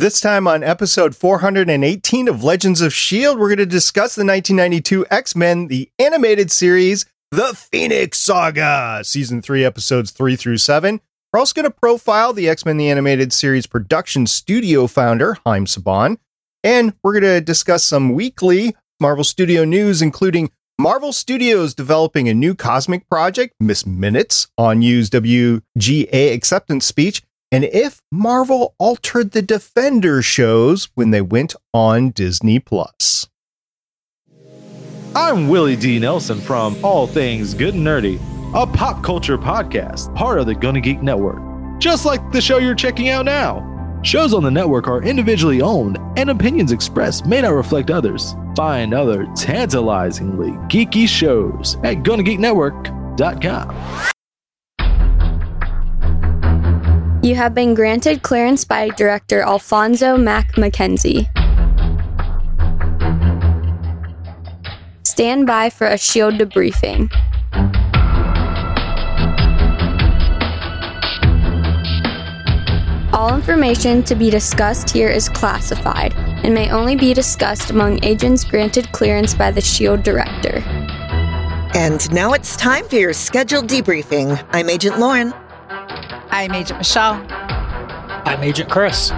This time on episode 418 of Legends of S.H.I.E.L.D., we're going to discuss the 1992 X Men, the animated series, The Phoenix Saga, season three, episodes three through seven. We're also going to profile the X Men, the animated series production studio founder, Haim Saban. And we're going to discuss some weekly Marvel Studio news, including Marvel Studios developing a new cosmic project, Miss Minutes, on U's WGA acceptance speech, and if Marvel altered the Defender shows when they went on Disney Plus. I'm Willie D. Nelson from All Things Good and Nerdy, a pop culture podcast, part of the Gonna Geek Network. Just like the show you're checking out now. Shows on the network are individually owned, and opinions expressed may not reflect others. Find other tantalizingly geeky shows at GonnaGeekNetwork.com. You have been granted clearance by director Alphonso Mack Mackenzie. Stand by for a shield debriefing. All information to be discussed here is classified and may only be discussed among agents granted clearance by the SHIELD director. And now it's time for your scheduled debriefing. I'm Agent Lauren. I'm Agent Michelle. I'm Agent Chris.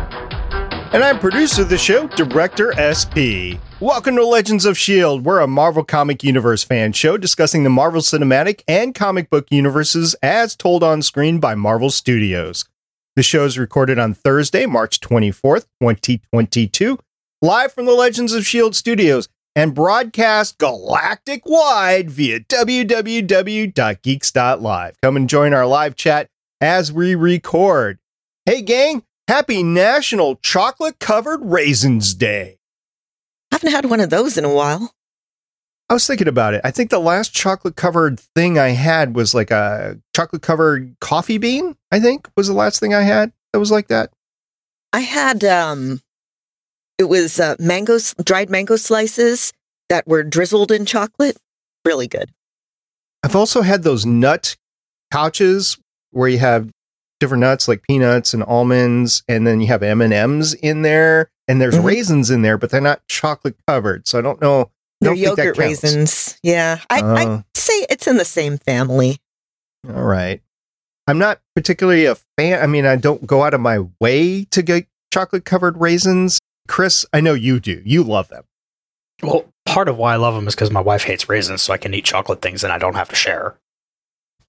And I'm producer of the show, Director SP. Welcome to Legends of S.H.I.E.L.D. We're a Marvel Comic Universe fan show discussing the Marvel Cinematic and comic book universes as told on screen by Marvel Studios. The show is recorded on Thursday, March 24th, 2022, live from the Legends of S.H.I.E.L.D. studios and broadcast galactic wide via www.geeks.live. Come and join our live chat as we record. Hey, gang, happy National Chocolate Covered Raisins Day. I haven't had one of those in a while. I was thinking about it. I think the last chocolate covered thing I had was like a chocolate covered coffee bean, I think was the last thing I had that was like that. I had um it was uh, mango dried mango slices that were drizzled in chocolate. Really good. I've also had those nut pouches where you have different nuts like peanuts and almonds and then you have M&Ms in there and there's Mhm. raisins in there but they're not chocolate covered. So I don't know They're don't yogurt raisins. Yeah. I, Oh. I'd say it's in the same family. All right. I'm not particularly a fan. I mean, I don't go out of my way to get chocolate covered raisins. Chris, I know you do. You love them. Well, part of why I love them is because my wife hates raisins, so I can eat chocolate things and I don't have to share.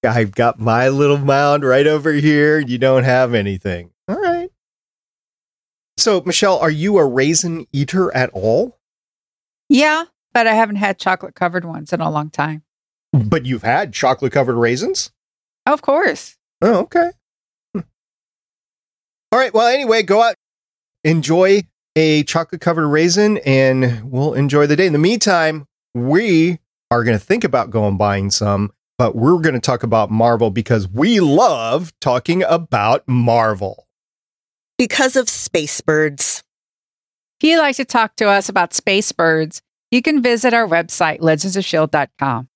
I've got my little mound right over here. You don't have anything. All right. So, Michelle, are you a raisin eater at all? Yeah, but I haven't had chocolate covered ones in a long time. But you've had chocolate covered raisins? Of course. Oh, okay. Hmm. All right. Well, anyway, go out, enjoy a chocolate covered raisin, and we'll enjoy the day. In the meantime, we are going to think about going buying some, but we're going to talk about Marvel because we love talking about Marvel. Because of space birds. If you'd like to talk to us about space birds, you can visit our website, legendsofshield.com.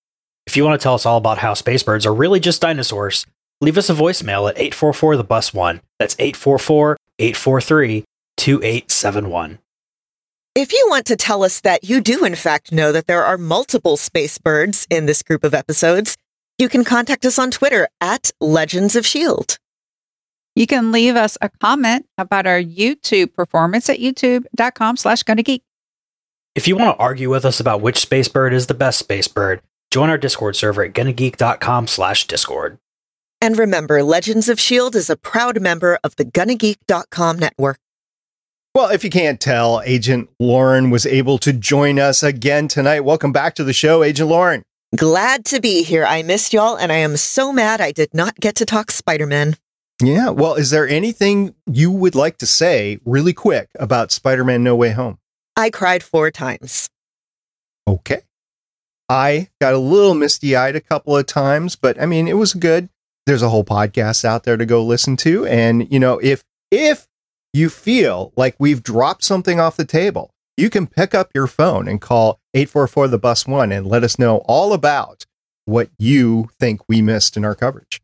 If you want to tell us all about how space birds are really just dinosaurs, leave us a voicemail at 844 the bus 1. That's 844 843 2871. If you want to tell us that you do, in fact, know that there are multiple space birds in this group of episodes, you can contact us on Twitter at Legends of S.H.I.E.L.D. You can leave us a comment about our YouTube performance at youtube.com slash gonna geek. If you want to argue with us about which space bird is the best space bird, join our Discord server at gonnageek.com slash discord. And remember, Legends of S.H.I.E.L.D. is a proud member of the GonnaGeek.com network. Well, if you can't tell, Agent Lauren was able to join us again tonight. Welcome back to the show, Agent Lauren. Glad to be here. I missed y'all, and I am so mad I did not get to talk Spider Man. Yeah. Well, is there anything you would like to say really quick about Spider Man No Way Home? I cried four times. Okay. I got a little misty eyed a couple of times, but I mean, it was good. There's a whole podcast out there to go listen to. And, you know, if, if you feel like we've dropped something off the table, you can pick up your phone and call 844 the bus one and let us know all about what you think we missed in our coverage.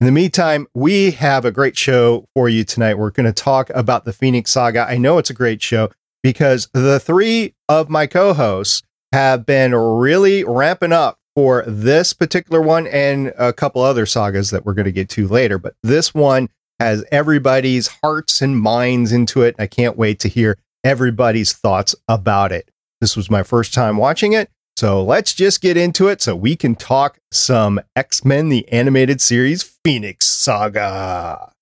In the meantime, we have a great show for you tonight. We're going to talk about the Phoenix Saga. I know it's a great show because the three of my co hosts have been really ramping up for this particular one and a couple other sagas that we're going to get to later. But this one has everybody's hearts and minds into it. I can't wait to hear everybody's thoughts about it. This was my first time watching it. So let's just get into it so we can talk some X Men, the animated series Phoenix Saga.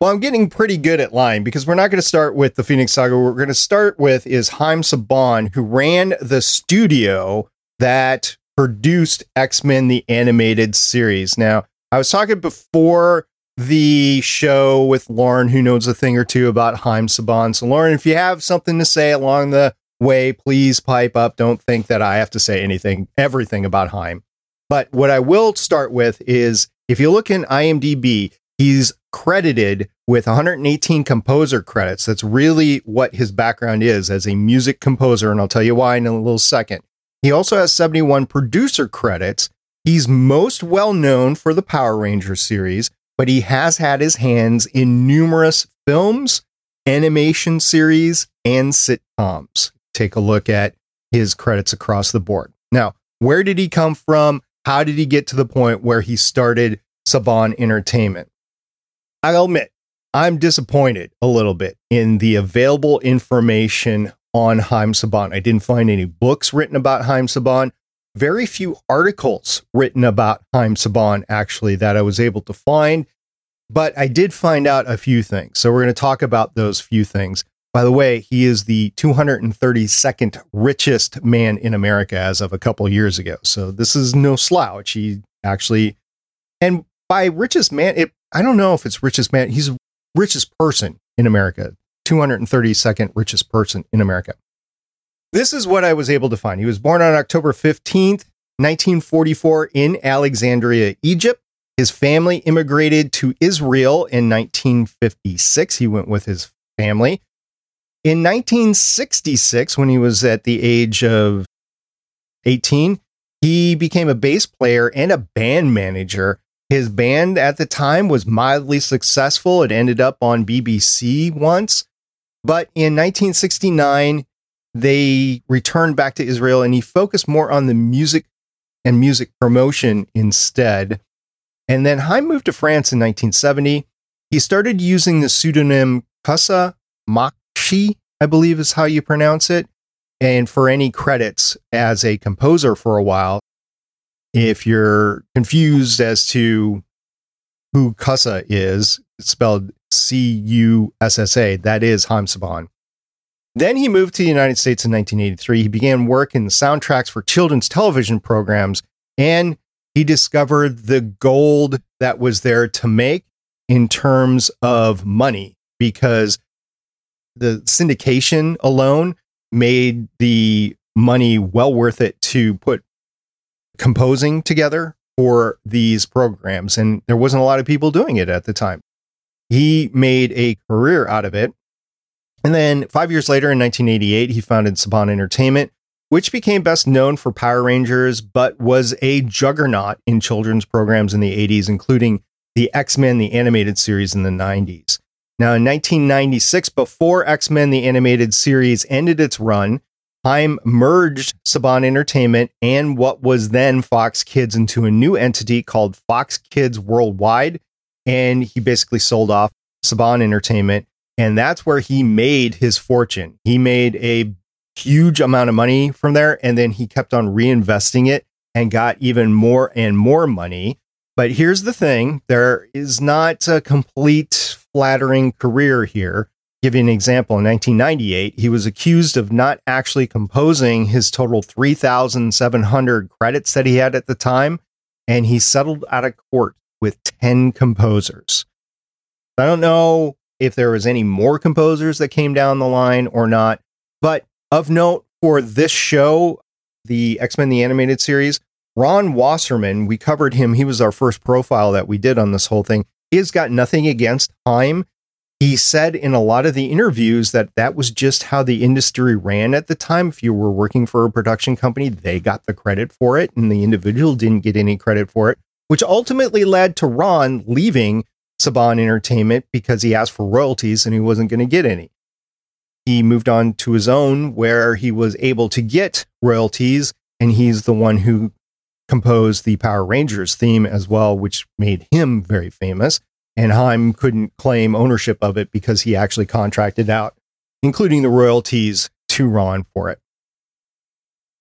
Well, I'm getting pretty good at lying because we're not going to start with the Phoenix Saga. What we're going to start with is Haim Saban, who ran the studio that produced X Men the animated series. Now, I was talking before the show with Lauren, who knows a thing or two about Haim Saban. So, Lauren, if you have something to say along the way, please pipe up. Don't think that I have to say anything, everything about Haim. But what I will start with is if you look in IMDb, he's credited with 118 composer credits. That's really what his background is as a music composer. And I'll tell you why in a little second. He also has 71 producer credits. He's most well known for the Power Rangers series, but he has had his hands in numerous films, animation series, and sitcoms. Take a look at his credits across the board. Now, where did he come from? How did he get to the point where he started Saban Entertainment? I'll admit, I'm disappointed a little bit in the available information on Haim Saban. I didn't find any books written about Haim Saban. Very few articles written about Haim Saban, actually, that I was able to find. But I did find out a few things. So we're going to talk about those few things. By the way, he is the 232nd richest man in America as of a couple years ago. So this is no slouch. He actually, and by richest man, it, I don't know if it's richest man. He's richest person in America. 232nd richest person in America. This is what I was able to find. He was born on October 15th, 1944, in Alexandria, Egypt. His family immigrated to Israel in 1956. He went with his family. In 1966, when he was at the age of 18, he became a bass player and a band manager. His band at the time was mildly successful. It ended up on BBC once. But in 1969, they returned back to Israel and he focused more on the music and music promotion instead. And then Haim moved to France in 1970. He started using the pseudonym Kusa Makshi, I believe is how you pronounce it, and for any credits as a composer for a while. If you're confused as to who Kusa is, it's spelled C U S S A. That is Haim Saban. Then he moved to the United States in 1983. He began work in soundtracks for children's television programs, and he discovered the gold that was there to make in terms of money because the syndication alone made the money well worth it to put composing together for these programs. And there wasn't a lot of people doing it at the time. He made a career out of it. And then five years later, in 1988, he founded Saban Entertainment, which became best known for Power Rangers, but was a juggernaut in children's programs in the 80s, including the X Men, the animated series in the 90s. Now, in 1996, before X Men, the animated series ended its run, Haim merged Saban Entertainment and what was then Fox Kids into a new entity called Fox Kids Worldwide, and he basically sold off Saban Entertainment. And that's where he made his fortune. He made a huge amount of money from there. And then he kept on reinvesting it and got even more and more money. But here's the thing there is not a complete flattering career here. Give you an example. In 1998, he was accused of not actually composing his total 3,700 credits that he had at the time, and he settled out of court with 10 composers. I don't know if there was any more composers that came down the line or not, but of note for this show, the X Men the Animated Series, Ron Wasserman, we covered him. He was our first profile that we did on this whole thing. He has got nothing against Haim. He said in a lot of the interviews that that was just how the industry ran at the time. If you were working for a production company, they got the credit for it, and the individual didn't get any credit for it, which ultimately led to Ron leaving Saban Entertainment because he asked for royalties and he wasn't going to get any. He moved on to his own where he was able to get royalties, and he's the one who composed the Power Rangers theme as well, which made him very famous. And Haim couldn't claim ownership of it because he actually contracted out, including the royalties to Ron for it.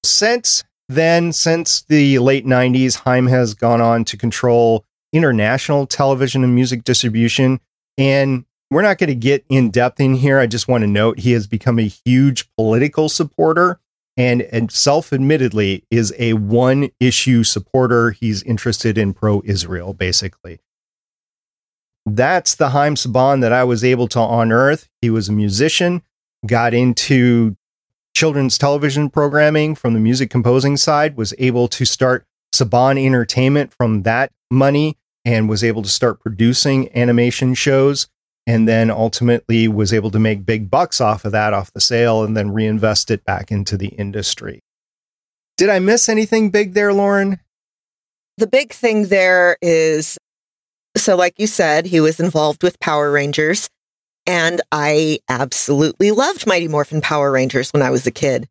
Since then, since the late 90s, Haim has gone on to control international television and music distribution. And we're not going to get in depth in here. I just want to note he has become a huge political supporter and, and self admittedly is a one issue supporter. He's interested in pro Israel, basically. That's the Haim Saban that I was able to unearth. He was a musician, got into children's television programming from the music composing side, was able to start Saban Entertainment from that money, and was able to start producing animation shows. And then ultimately was able to make big bucks off of that, off the sale, and then reinvest it back into the industry. Did I miss anything big there, Lauren? The big thing there is so, like you said, he was involved with Power Rangers, and I absolutely loved Mighty Morphin Power Rangers when I was a kid.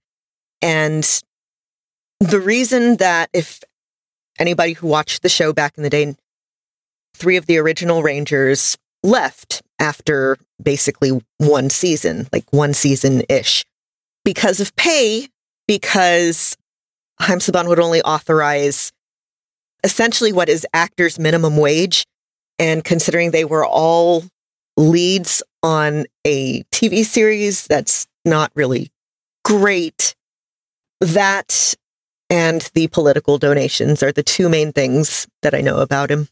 And the reason that if anybody who watched the show back in the day, three of the original Rangers left after basically one season, like one season ish, because of pay, because Haim Saban would only authorize essentially what is actors' minimum wage. And considering they were all leads on a TV series that's not really great, that and the political donations are the two main things that I know about him.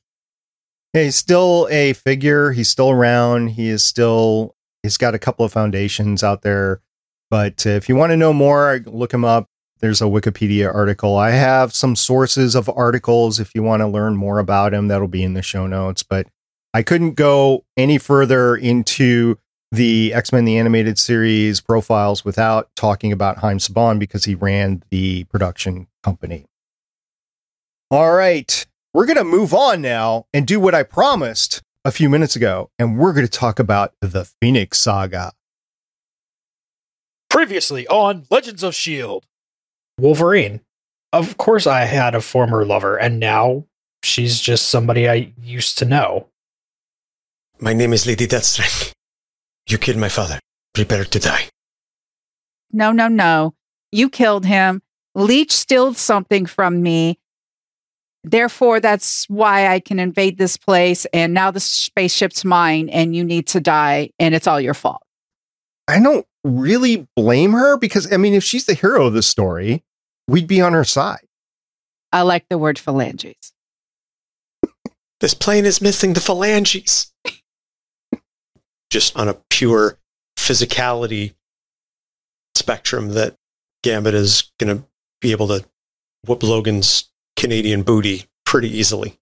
He's still a figure. He's still around. He is still, he's got a couple of foundations out there. But uh, if you want to know more, look him up. There's a Wikipedia article. I have some sources of articles if you want to learn more about him. That'll be in the show notes. But I couldn't go any further into the X Men the Animated Series profiles without talking about Haim Saban because he ran the production company. All right, we're going to move on now and do what I promised a few minutes ago, and we're going to talk about the Phoenix Saga. Previously on Legends of S.H.I.E.L.D. Wolverine. Of course, I had a former lover, and now she's just somebody I used to know. My name is Lady Deathstrike. You killed my father. Prepare to die. No, no, no. You killed him. Leech stole something from me. Therefore, that's why I can invade this place. And now the spaceship's mine, and you need to die, and it's all your fault. I don't really blame her because, I mean, if she's the hero of the story, we'd be on her side. I like the word phalanges. This plane is missing the phalanges. Just on a pure physicality spectrum, that Gambit is going to be able to whoop Logan's Canadian booty pretty easily.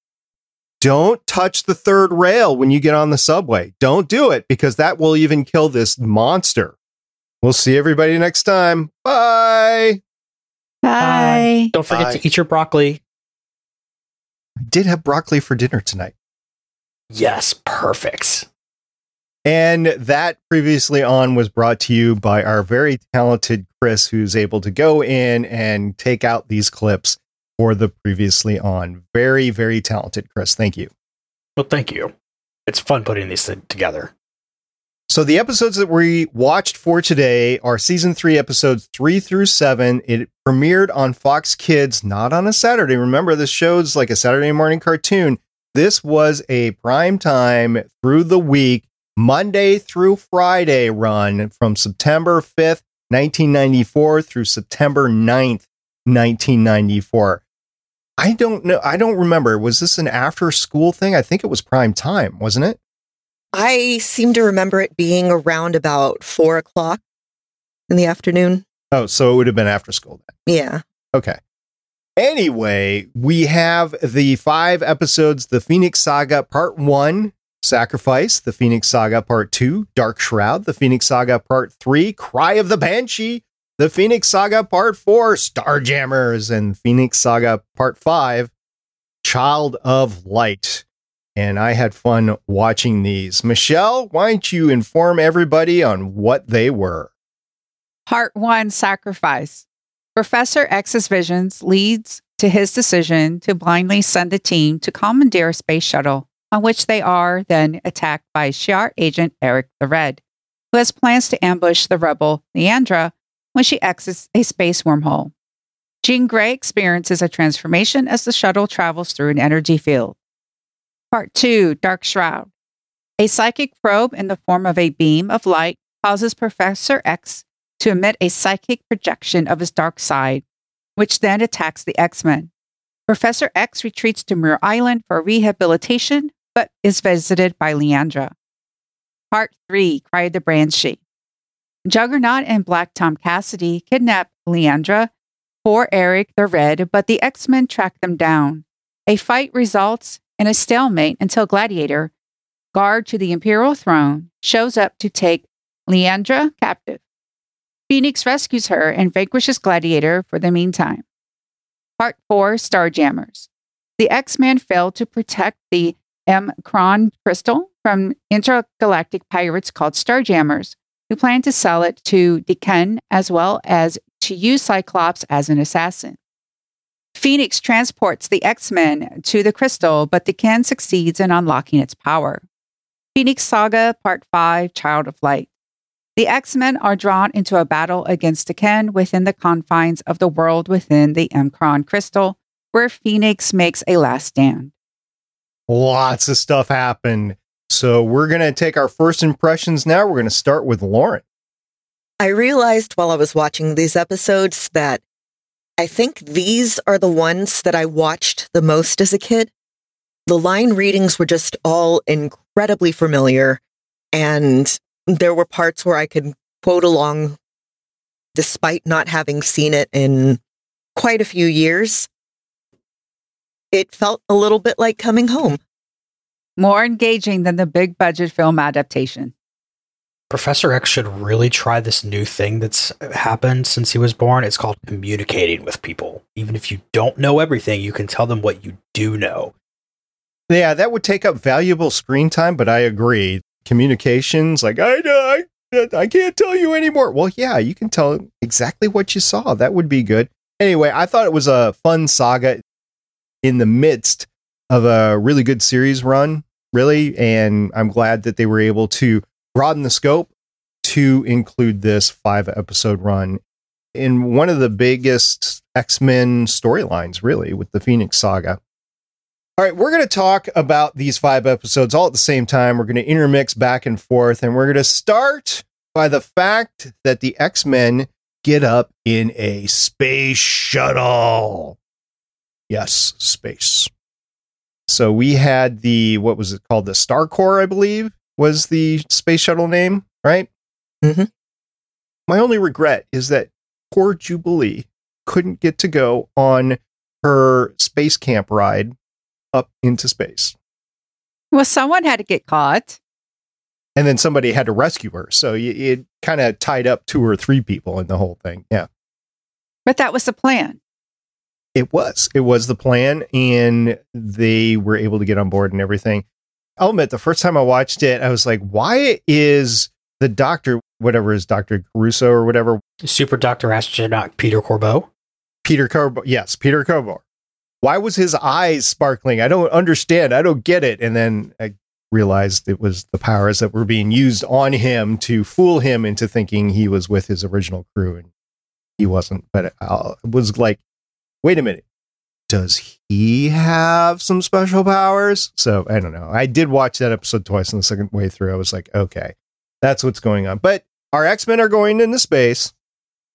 Don't touch the third rail when you get on the subway. Don't do it because that will even kill this monster. We'll see everybody next time. Bye. Bye. Don't forget Bye. to eat your broccoli. I did have broccoli for dinner tonight. Yes, perfect. And that previously on was brought to you by our very talented Chris, who's able to go in and take out these clips for the previously on. Very, very talented, Chris. Thank you. Well, thank you. It's fun putting these th- together. So the episodes that we watched for today are season three episodes three through seven. It premiered on Fox Kids, not on a Saturday. Remember, this show's like a Saturday morning cartoon. This was a prime time through the week, Monday through Friday run from September 5th, 1994 through September 9th, 1994. I don't know. I don't remember. Was this an after school thing? I think it was prime time, wasn't it? I seem to remember it being around about four o'clock in the afternoon. Oh, so it would have been after school then. Yeah. Okay. Anyway, we have the five episodes, the Phoenix Saga Part One, Sacrifice, The Phoenix Saga Part 2, Dark Shroud, The Phoenix Saga Part 3, Cry of the Banshee, The Phoenix Saga Part 4, Starjammers, and Phoenix Saga Part 5, Child of Light. And I had fun watching these. Michelle, why don't you inform everybody on what they were? Part 1 Sacrifice. Professor X's visions leads to his decision to blindly send the team to commandeer a space shuttle, on which they are then attacked by Shi'ar agent Eric the Red, who has plans to ambush the rebel Lilandra when she exits a space wormhole. Jean Grey experiences a transformation as the shuttle travels through an energy field. Part 2 Dark Shroud. A psychic probe in the form of a beam of light causes Professor X to emit a psychic projection of his dark side, which then attacks the X Men. Professor X retreats to Muir Island for rehabilitation, but is visited by Lilandra. Part 3 Cry the Banshee. Juggernaut and Black Tom Cassidy kidnap Lilandra. for Eric the Red, but the X Men track them down. A fight results in a stalemate until Gladiator, guard to the Imperial throne, shows up to take Lilandra captive. Phoenix rescues her and vanquishes Gladiator for the meantime. Part 4 Starjammers. The X Men fail to protect the M. Cron crystal from intergalactic pirates called Starjammers, who plan to sell it to D'Ken as well as to use Cyclops as an assassin. Phoenix transports the X Men to the crystal, but D'Ken succeeds in unlocking its power. Phoenix Saga Part 5 Child of Light. The X Men are drawn into a battle against D'Ken within the confines of the world within the M'Kraan crystal, where Phoenix makes a last stand. Lots of stuff happened. So we're going to take our first impressions now. We're going to start with Lauren. I realized while I was watching these episodes that I think these are the ones that I watched the most as a kid. The line readings were just all incredibly familiar, and there were parts where I could quote along despite not having seen it in quite a few years. It felt a little bit like coming home. More engaging than the big budget film adaptation. Professor X should really try this new thing that's happened since he was born. It's called communicating with people. Even if you don't know everything, you can tell them what you do know. Yeah, that would take up valuable screen time, but I agree. Communications, like I know, I I can't tell you anymore. Well, yeah, you can tell exactly what you saw. That would be good. Anyway, I thought it was a fun saga in the midst of a really good series run, really, and I'm glad that they were able to broaden the scope to include this five episode run in one of the biggest X Men storylines, really, with the Phoenix Saga. All right, we're going to talk about these five episodes all at the same time. We're going to intermix back and forth, and we're going to start by the fact that the X Men get up in a space shuttle. Yes, space. So we had the, what was it called? The Star Core, I believe, was the space shuttle name, right? Mm-hmm. My only regret is that poor Jubilee couldn't get to go on her space camp ride up into space. Well, someone had to get caught. And then somebody had to rescue her. So it kind of tied up two or three people in the whole thing. Yeah. But that was the plan. It was. It was the plan. And they were able to get on board and everything. I'll admit, the first time I watched it, I was like, why is the doctor, whatever is Dr. Caruso or whatever? Super Doctor Astronaut Peter Corbeau. Peter Corbeau. Yes, Peter Corbeau. Why was his eyes sparkling? I don't understand. I don't get it. And then I realized it was the powers that were being used on him to fool him into thinking he was with his original crew. And he wasn't. But uh, I was like, wait a minute does he have some special powers? So I don't know. I did watch that episode twice and the second way through. I was like, okay, that's what's going on. But our X Men are going into space.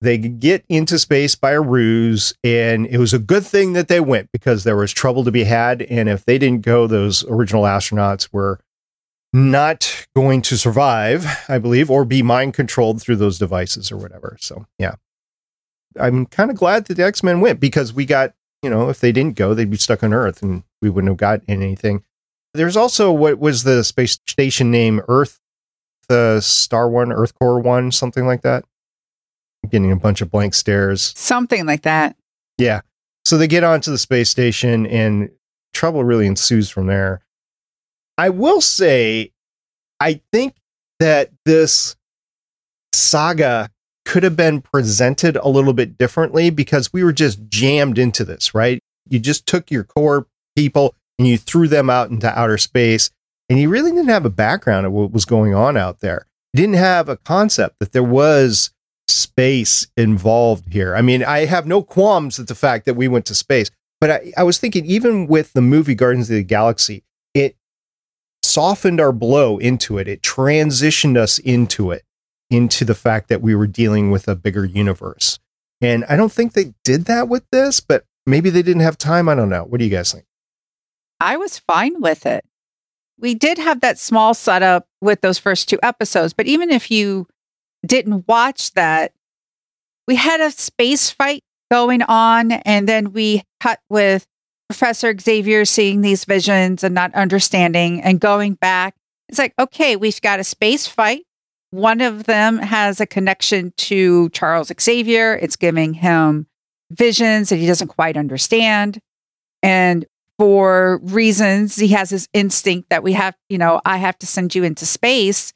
They get into space by a ruse, and it was a good thing that they went because there was trouble to be had. And if they didn't go, those original astronauts were not going to survive, I believe, or be mind controlled through those devices or whatever. So, yeah. I'm kind of glad that the X Men went because we got you know, if they didn't go, they'd be stuck on Earth and we wouldn't have got anything. There's also what was the space station name Earth, the Star One, Earth Core One, something like that. I'm getting a bunch of blank stares. Something like that. Yeah. So they get onto the space station and trouble really ensues from there. I will say, I think that this saga could have been presented a little bit differently because we were just jammed into this, right? You just took your core people and you threw them out into outer space, and you really didn't have a background of what was going on out there. You didn't have a concept that there was space involved here. I mean, I have no qualms at the fact that we went to space, but I, I was thinking, even with the movie Guardians of the Galaxy, it softened our blow into it. It transitioned us into it, into the fact that we were dealing with a bigger universe. And I don't think they did that with this, but maybe they didn't have time. I don't know. What do you guys think? I was fine with it. We did have that small setup with those first two episodes, but even if you didn't watch that, we had a space fight going on, and then we cut with Professor Xavier seeing these visions and not understanding and going back. It's like, okay, we've got a space fight. One of them has a connection to Charles Xavier. It's giving him visions that he doesn't quite understand. And for reasons, he has his instinct that we have, you know, I have to send you into space.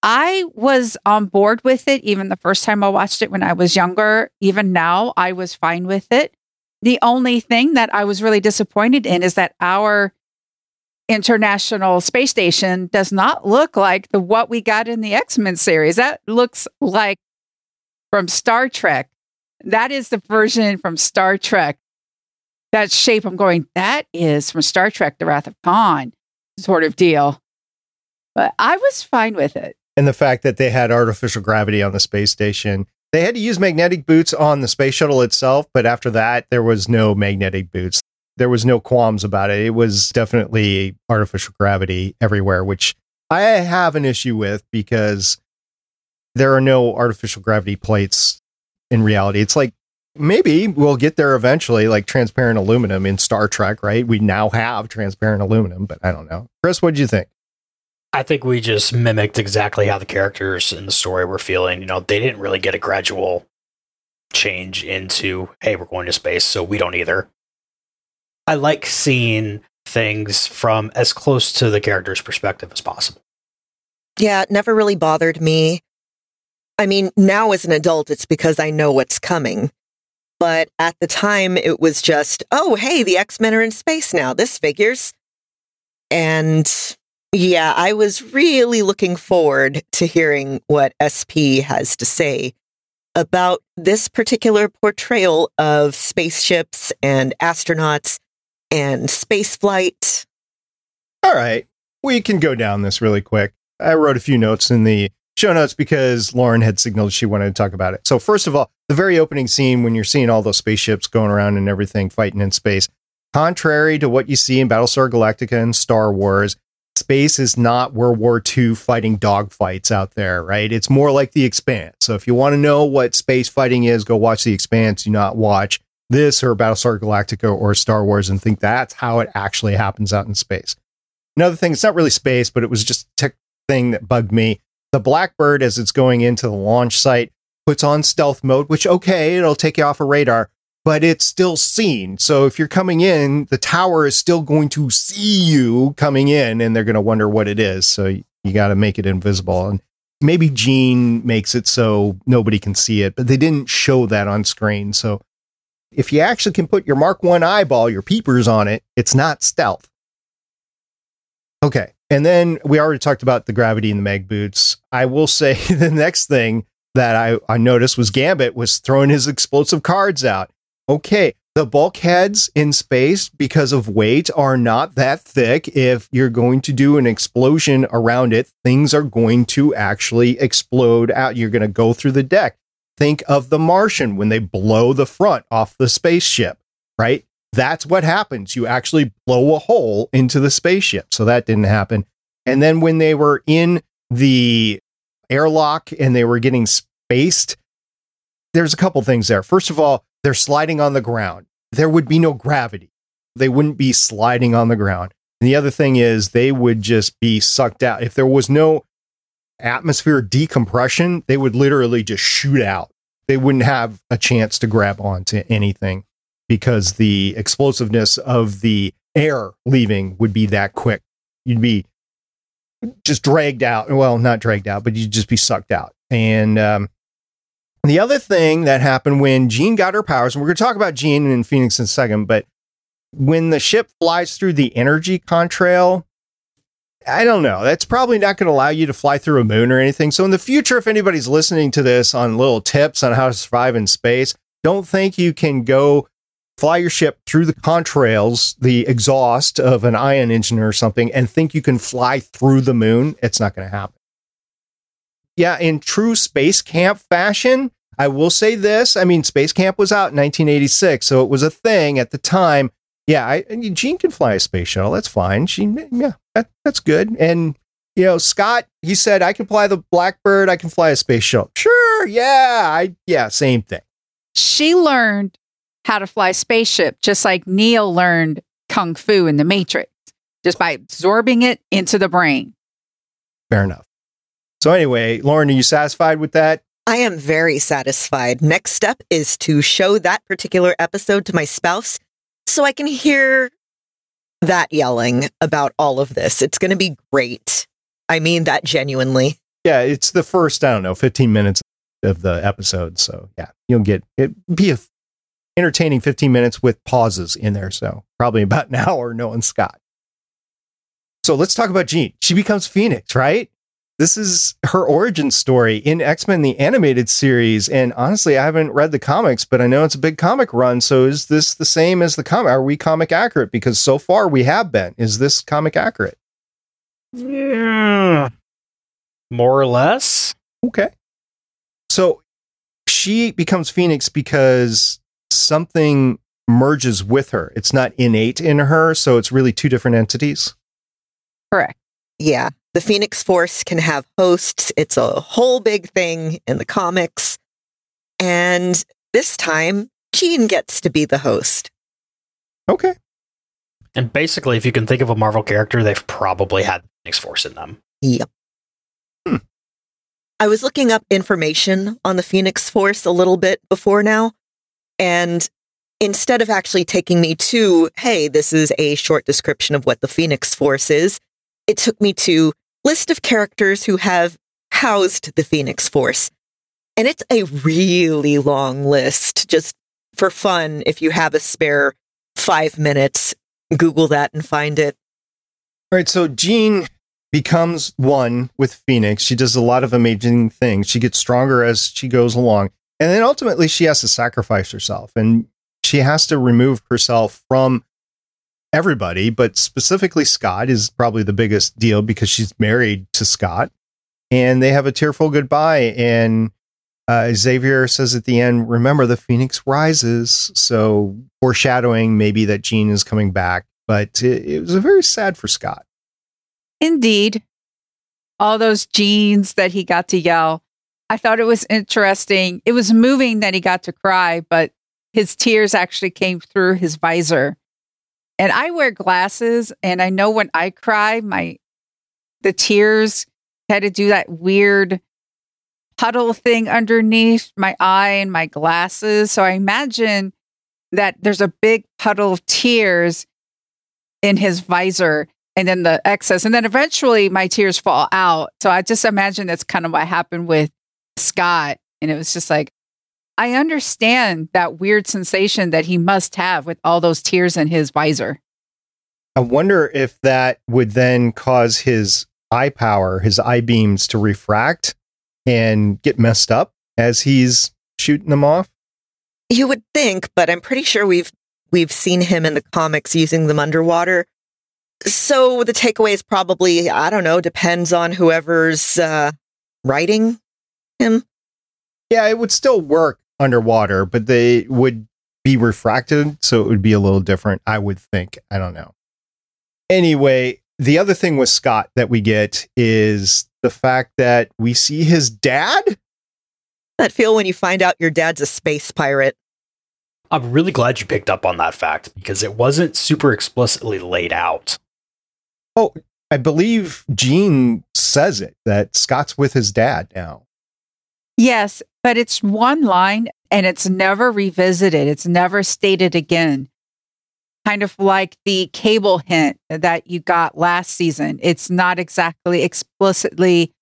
I was on board with it even the first time I watched it when I was younger. Even now, I was fine with it. The only thing that I was really disappointed in is that our International Space Station does not look like the what we got in the X-Men series. That looks like from Star Trek. That is the version from Star Trek. That shape I'm going, that is from Star Trek The Wrath of Khan sort of deal. But I was fine with it. And the fact that they had artificial gravity on the space station. They had to use magnetic boots on the space shuttle itself, but after that, there was no magnetic boots. There was no qualms about it. It was definitely artificial gravity everywhere, which I have an issue with because there are no artificial gravity plates in reality. It's like maybe we'll get there eventually, like transparent aluminum in Star Trek, right? We now have transparent aluminum, but I don't know. Chris, what do you think? I think we just mimicked exactly how the characters in the story were feeling. You know, they didn't really get a gradual change into, hey, we're going to space, so we don't either. I like seeing things from as close to the character's perspective as possible. Yeah, it never really bothered me. I mean, now as an adult, it's because I know what's coming. But at the time, it was just, oh, hey, the X Men are in space now. This figures. And yeah, I was really looking forward to hearing what SP has to say about this particular portrayal of spaceships and astronauts and space flight. All right. We can go down this really quick. I wrote a few notes in the show notes because Lauren had signaled she wanted to talk about it. So, first of all, the very opening scene when you're seeing all those spaceships going around and everything fighting in space, contrary to what you see in Battlestar Galactica and Star Wars, space is not World War II fighting dogfights out there, right? It's more like The Expanse. So, if you want to know what space fighting is, go watch The Expanse. Do not watch this or Battlestar Galactica or Star Wars and think that's how it actually happens out in space. Another thing, it's not really space, but it was just a tech thing that bugged me. The Blackbird, as it's going into the launch site, puts on stealth mode, which, okay, it'll take you off a radar, but it's still seen. So if you're coming in, the tower is still going to see you coming in and they're going to wonder what it is. So you got to make it invisible. And maybe Jean makes it so nobody can see it, but they didn't show that on screen. So if you actually can put your Mark 1 eyeball, your peepers on it, it's not stealth. Okay. And then we already talked about the gravity in the mag boots. I will say the next thing that I, I noticed was Gambit was throwing his explosive cards out. Okay. The bulkheads in space, because of weight, are not that thick. If you're going to do an explosion around it, things are going to actually explode out. You're going to go through the deck. Think of the Martian when they blow the front off the spaceship, right? That's what happens. You actually blow a hole into the spaceship. So that didn't happen. And then when they were in the airlock and they were getting spaced, there's a couple things there. First of all, they're sliding on the ground. There would be no gravity. They wouldn't be sliding on the ground. And the other thing is they would just be sucked out. If there was no atmosphere decompression, they would literally just shoot out. They wouldn't have a chance to grab onto anything because the explosiveness of the air leaving would be that quick. You'd be just dragged out. Well, not dragged out, but you'd just be sucked out. And um, the other thing that happened when Jean got her powers, and we're going to talk about Jean and Phoenix in a second, but when the ship flies through the energy contrail, I don't know. That's probably not going to allow you to fly through a moon or anything. So in the future, if anybody's listening to this on little tips on how to survive in space, don't think you can go fly your ship through the contrails, the exhaust of an ion engine or something, and think you can fly through the moon. It's not going to happen. Yeah, in true space camp fashion, I will say this. I mean, Space Camp was out in 1986, so it was a thing at the time. Yeah, I, Jean can fly a space shuttle. That's fine. She, yeah, that, that's good. And you know, Scott, he said, I can fly the Blackbird. I can fly a space shuttle. Sure, yeah, I, yeah, same thing. She learned how to fly a spaceship, just like Neo learned kung fu in the Matrix, just by absorbing it into the brain. Fair enough. So anyway, Lauren, are you satisfied with that? I am very satisfied. Next step is to show that particular episode to my spouse so I can hear that yelling about all of this. It's going to be great. I mean that genuinely. Yeah, it's the first, I don't know, 15 minutes of the episode. So yeah, you'll get it be entertaining 15 minutes with pauses in there. So probably about an hour knowing Scott. So let's talk about Jean. She becomes Phoenix, right? This is her origin story in X Men the animated series. And honestly, I haven't read the comics, but I know it's a big comic run. So is this the same as the comic? Are we comic accurate? Because so far we have been. Is this comic accurate? Yeah. More or less. Okay. So she becomes Phoenix because something merges with her. It's not innate in her. So it's really two different entities. Correct. Yeah. The Phoenix Force can have hosts. It's a whole big thing in the comics. And this time, Jean gets to be the host. Okay. And basically, if you can think of a Marvel character, they've probably had Phoenix Force in them. Yep. Hmm. I was looking up information on the Phoenix Force a little bit before now. And instead of actually taking me to, hey, this is a short description of what the Phoenix Force is, it took me to list of characters who have housed the Phoenix Force. And it's a really long list. Just for fun, if you have a spare five minutes, Google that and find it. All right. So Jean becomes one with Phoenix. She does a lot of amazing things. She gets stronger as she goes along. And then ultimately, she has to sacrifice herself and she has to remove herself from everybody, but specifically Scott is probably the biggest deal because she's married to Scott and they have a tearful goodbye. And uh, Xavier says at the end, remember the Phoenix rises. So foreshadowing maybe that Jean is coming back, but it, it was very sad for Scott. Indeed. All those Jeans that he got to yell. I thought it was interesting. It was moving that he got to cry, but his tears actually came through his visor. And I wear glasses and I know when I cry, my the tears had to do that weird puddle thing underneath my eye and my glasses. So I imagine that there's a big puddle of tears in his visor and then the excess. And then eventually my tears fall out. So I just imagine that's kind of what happened with Scott. And it was just like, I understand that weird sensation that he must have with all those tears in his visor. I wonder if that would then cause his eye power, his eye beams to refract and get messed up as he's shooting them off. You would think, but I'm pretty sure we've we've seen him in the comics using them underwater. So the takeaway is probably I don't know, depends on whoever's uh, writing him. Yeah, it would still work underwater, but they would be refracted, so it would be a little different, I would think. I don't know. Anyway, the other thing with Scott that we get is the fact that we see his dad. That feel when you find out your dad's a space pirate. I'm really glad you picked up on that fact because it wasn't super explicitly laid out. Oh, I believe Jean says it that Scott's with his dad now. Yes, but it's one line and it's never revisited. It's never stated again. Kind of like the cable hint that you got last season. It's not exactly explicitly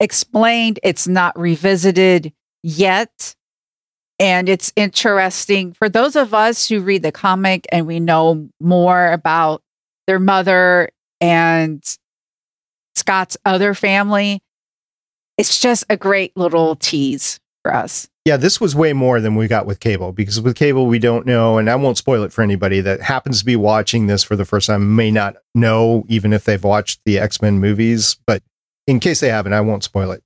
explained, it's not revisited yet. And it's interesting for those of us who read the comic and we know more about their mother and Scott's other family. It's just a great little tease for us. Yeah, this was way more than we got with Cable because with Cable, we don't know, and I won't spoil it for anybody that happens to be watching this for the first time, may not know, even if they've watched the X Men movies. But in case they haven't, I won't spoil it.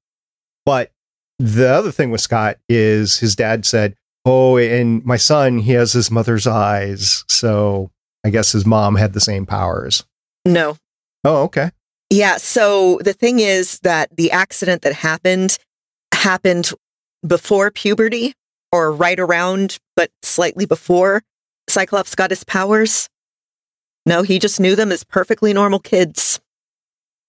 But the other thing with Scott is his dad said, Oh, and my son, he has his mother's eyes. So I guess his mom had the same powers. No. Oh, okay. Yeah. So the thing is that the accident that happened happened before puberty or right around, but slightly before Cyclops got his powers. No, he just knew them as perfectly normal kids.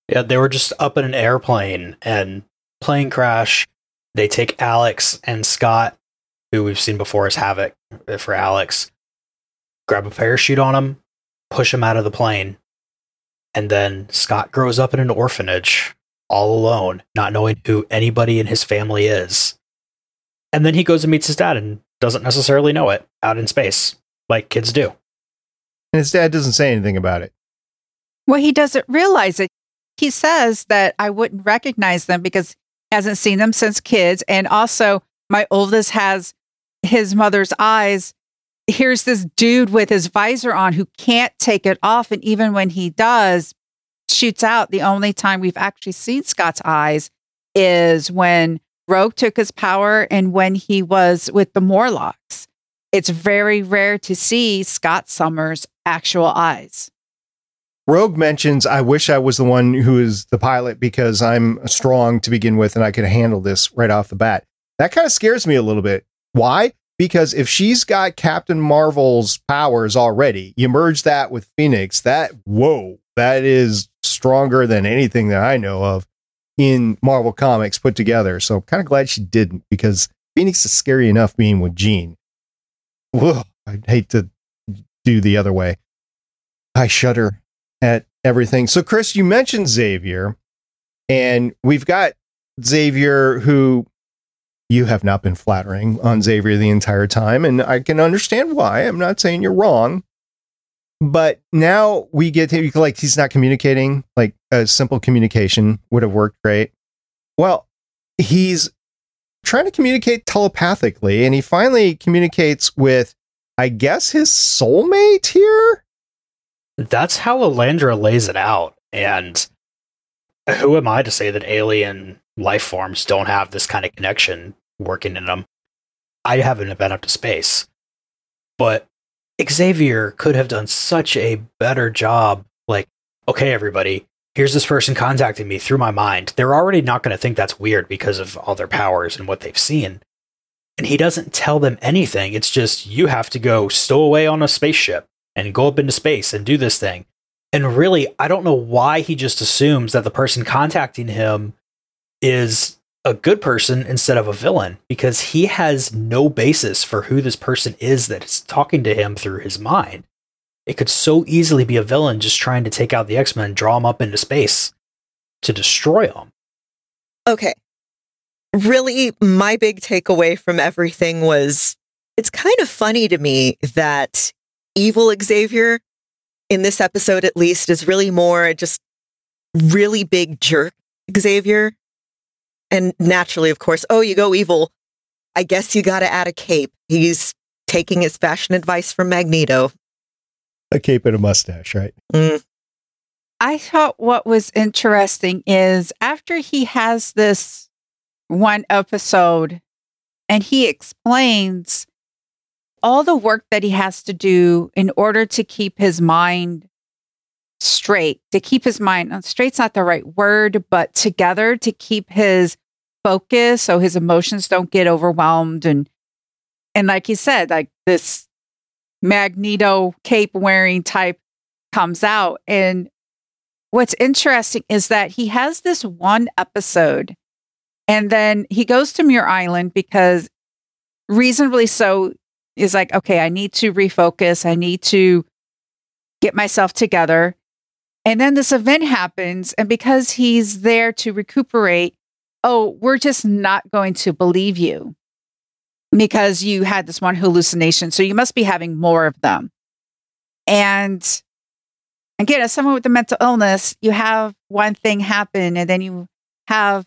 Yeah, they were just up in an airplane and plane crash. They take Alex and Scott, who we've seen before as Havoc uh, for Alex, grab a parachute on him, push him out of the plane. And then Scott grows up in an orphanage all alone, not knowing who anybody in his family is. And then he goes and meets his dad and doesn't necessarily know it out in space, like kids do. And his dad doesn't say anything about it. Well, he doesn't realize it. He says that I wouldn't recognize them because he hasn't seen them since kids. And also, my oldest has his mother's eyes. Here's this dude with his visor on who can't take it off. And even when he does, shoots out. The only time we've actually seen Scott's eyes is when Rogue took his power and when he was with the Morlocks. It's very rare to see Scott Summers' actual eyes. Rogue mentions, I wish I was the one who is the pilot because I'm strong to begin with and I could handle this right off the bat. That kind of scares me a little bit. Why? Because if she's got Captain Marvel's powers already, you merge that with Phoenix, that, whoa, that is stronger than anything that I know of in Marvel Comics put together. So I'm kind of glad she didn't because Phoenix is scary enough being with Jean. Whoa, I'd hate to do the other way. I shudder at everything. So, Chris, you mentioned Xavier, and we've got Xavier who you have not been flattering on Xavier the entire time, and I can understand why. I'm not saying you're wrong. But now we get to like he's not communicating, like a simple communication would have worked great. Well, he's trying to communicate telepathically, and he finally communicates with, I guess, his soulmate here. That's how Lilandra lays it out. And who am I to say that alien life forms don't have this kind of connection working in them? I haven't been up to space. But Xavier could have done such a better job. Like, okay, everybody, here's this person contacting me through my mind. They're already not going to think that's weird because of all their powers and what they've seen. And he doesn't tell them anything. It's just, you have to go stow away on a spaceship and go up into space and do this thing. And really, I don't know why he just assumes that the person contacting him is a good person instead of a villain because he has no basis for who this person is that is talking to him through his mind. It could so easily be a villain just trying to take out the X Men, draw them up into space to destroy them. Okay. Really, my big takeaway from everything was it's kind of funny to me that evil Xavier, in this episode at least, is really more just really big jerk Xavier and naturally, of course, oh, you go evil. I guess you got to add a cape. He's taking his fashion advice from Magneto. A cape and a mustache, right? Mm. I thought what was interesting is after he has this one episode and he explains all the work that he has to do in order to keep his mind straight, to keep his mind uh, straight's not the right word, but together to keep his focus so his emotions don't get overwhelmed and and like you said, like this Magneto cape wearing type comes out. And what's interesting is that he has this one episode and then he goes to Muir Island because reasonably so is like, okay, I need to refocus. I need to get myself together. And then this event happens. And because he's there to recuperate, oh, we're just not going to believe you because you had this one hallucination. So you must be having more of them. And again, as someone with a mental illness, you have one thing happen and then you have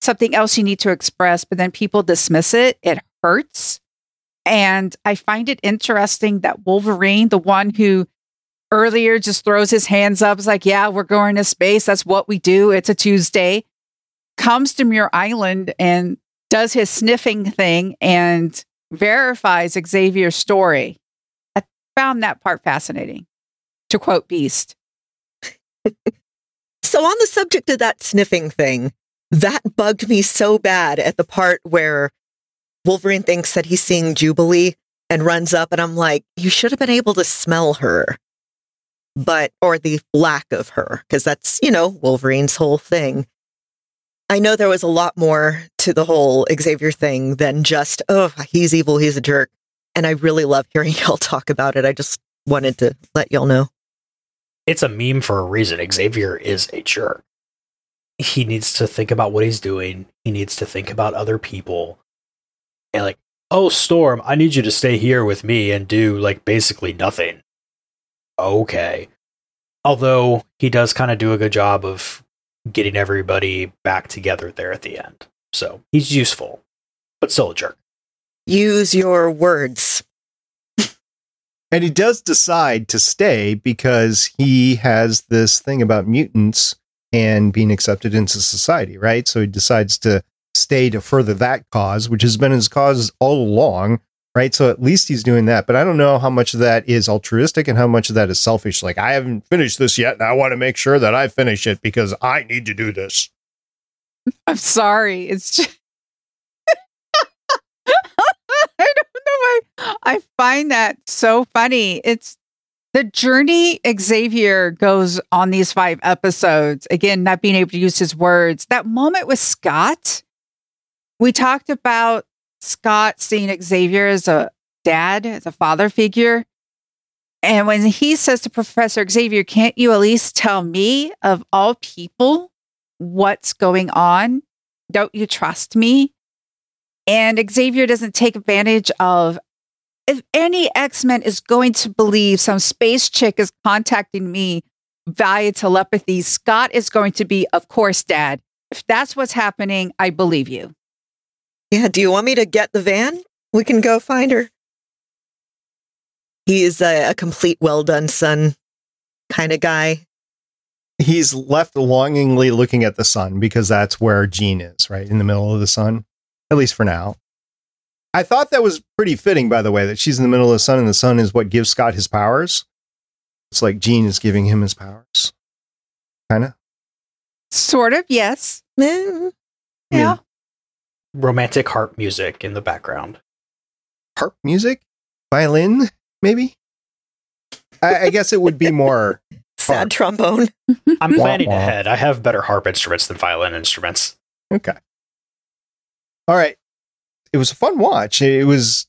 something else you need to express, but then people dismiss it. It hurts. And I find it interesting that Wolverine, the one who earlier just throws his hands up, is like, yeah, we're going to space. That's what we do. It's a Tuesday. Comes to Muir Island and does his sniffing thing and verifies Xavier's story. I found that part fascinating, to quote Beast. so, on the subject of that sniffing thing, that bugged me so bad at the part where Wolverine thinks that he's seeing Jubilee and runs up, and I'm like, you should have been able to smell her. But, or the lack of her, because that's, you know, Wolverine's whole thing. I know there was a lot more to the whole Xavier thing than just, oh, he's evil, he's a jerk. And I really love hearing y'all talk about it. I just wanted to let y'all know. It's a meme for a reason. Xavier is a jerk. He needs to think about what he's doing. He needs to think about other people. And like, oh, Storm, I need you to stay here with me and do like basically nothing. Okay. Although he does kind of do a good job of getting everybody back together there at the end. So he's useful, but still a jerk. Use your words. and he does decide to stay because he has this thing about mutants and being accepted into society, right? So he decides to stay to further that cause, which has been his cause all along right? So at least he's doing that. But I don't know how much of that is altruistic and how much of that is selfish. Like, I haven't finished this yet, and I want to make sure that I finish it because I need to do this. I'm sorry. It's just. I don't know why. I find that so funny. It's the journey Xavier goes on these five episodes. Again, not being able to use his words. That moment with Scott, we talked about Scott seeing Xavier as a dad, as a father figure. And when he says to Professor Xavier, can't you at least tell me, of all people, what's going on? Don't you trust me? And Xavier doesn't take advantage of if any X Men is going to believe some space chick is contacting me via telepathy, Scott is going to be, of course, dad. If that's what's happening, I believe you. Yeah, do you want me to get the van? We can go find her. He is a, a complete well done son kind of guy. He's left longingly looking at the sun because that's where Jean is, right? In the middle of the sun, at least for now. I thought that was pretty fitting, by the way, that she's in the middle of the sun and the sun is what gives Scott his powers. It's like Jean is giving him his powers. Kind of. Sort of, yes. Mm. Yeah romantic harp music in the background. Harp music? Violin, maybe? I, I guess it would be more sad trombone. I'm planning ahead. I have better harp instruments than violin instruments. Okay. All right. It was a fun watch. It was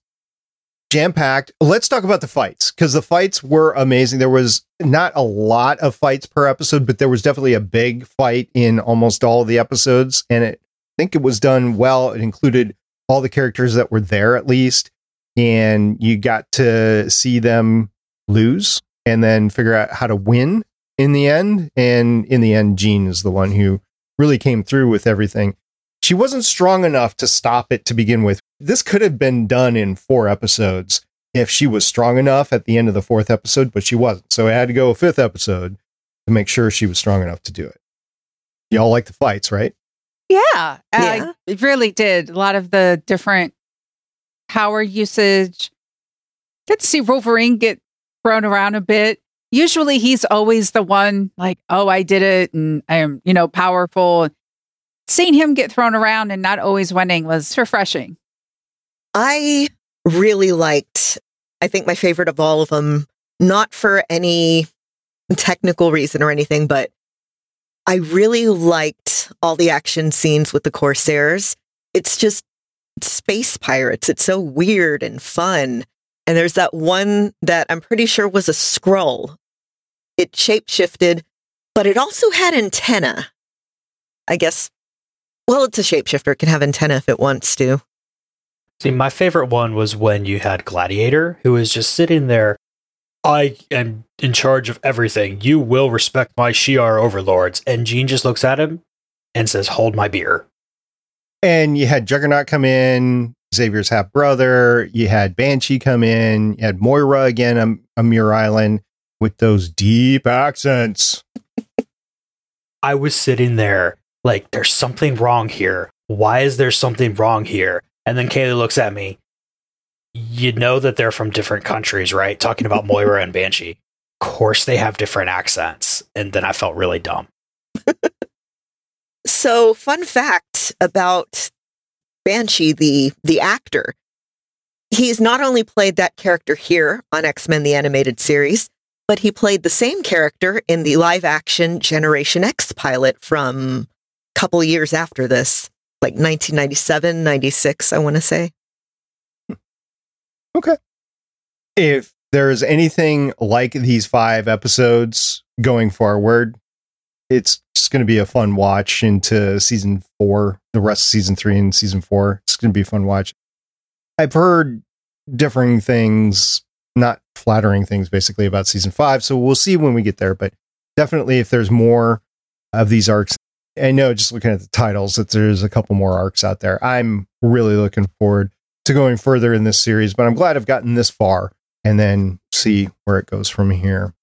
jam packed. Let's talk about the fights because the fights were amazing. There was not a lot of fights per episode, but there was definitely a big fight in almost all of the episodes, and it think it was done well. It included all the characters that were there at least, and you got to see them lose and then figure out how to win in the end. And in the end, Jean is the one who really came through with everything. She wasn't strong enough to stop it to begin with. This could have been done in four episodes if she was strong enough at the end of the fourth episode, but she wasn't. So it had to go a fifth episode to make sure she was strong enough to do it. Y'all like the fights, right? Yeah, yeah. it really did. A lot of the different power usage. Get to see Wolverine get thrown around a bit. Usually he's always the one like, oh, I did it and I am, you know, powerful. Seeing him get thrown around and not always winning was refreshing. I really liked, I think my favorite of all of them, not for any technical reason or anything, but I really liked all the action scenes with the Corsairs. It's just space pirates. It's so weird and fun. And there's that one that I'm pretty sure was a Skrull. It shapeshifted, but it also had antenna. I guess, well, it's a shapeshifter. It can have antenna if it wants to. See, my favorite one was when you had Gladiator, who was just sitting there. I am in charge of everything. You will respect my Shi'ar overlords. And Jean just looks at him and says, Hold my beer. And you had Juggernaut come in, Xavier's half brother. You had Banshee come in. You had Moira again um, on, on Muir Island with those deep accents. I was sitting there like, there's something wrong here. Why is there something wrong here? And then Kaylee looks at me. You know that they're from different countries, right? Talking about Moira and Banshee. Of course, they have different accents. And then I felt really dumb. So, fun fact about Banshee, the the actor, he's not only played that character here on X Men the Animated Series, but he played the same character in the live action Generation X pilot from a couple years after this, like 1997, 96, I want to say. Okay. If there's anything like these five episodes going forward, it's just going to be a fun watch into season four, the rest of season three and season four. It's going to be a fun watch. I've heard differing things, not flattering things, basically about season five. So we'll see when we get there. But definitely, if there's more of these arcs, I know just looking at the titles that there's a couple more arcs out there. I'm really looking forward to going further in this series, but I'm glad I've gotten this far and then see where it goes from here.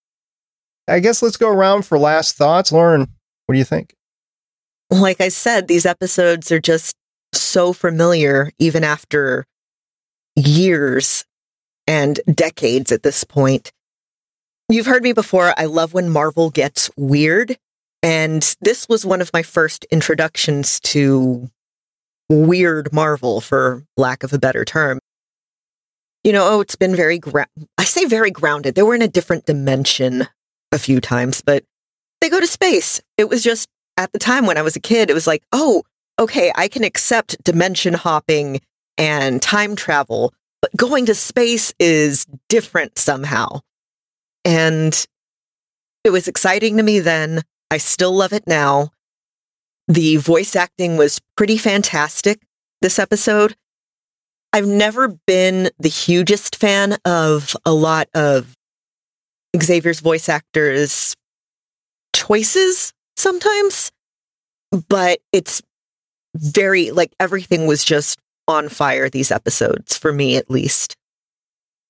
I guess let's go around for last thoughts. Lauren, what do you think? Like I said, these episodes are just so familiar, even after years and decades at this point. You've heard me before. I love when Marvel gets weird. And this was one of my first introductions to weird Marvel, for lack of a better term. You know, oh, it's been very, gra- I say very grounded. They were in a different dimension a few times, but they go to space. It was just at the time when I was a kid, it was like, oh, okay, I can accept dimension hopping and time travel, but going to space is different somehow. And it was exciting to me then. I still love it now. The voice acting was pretty fantastic this episode. I've never been the hugest fan of a lot of Xavier's voice actors' choices sometimes, but it's very like everything was just on fire these episodes for me at least.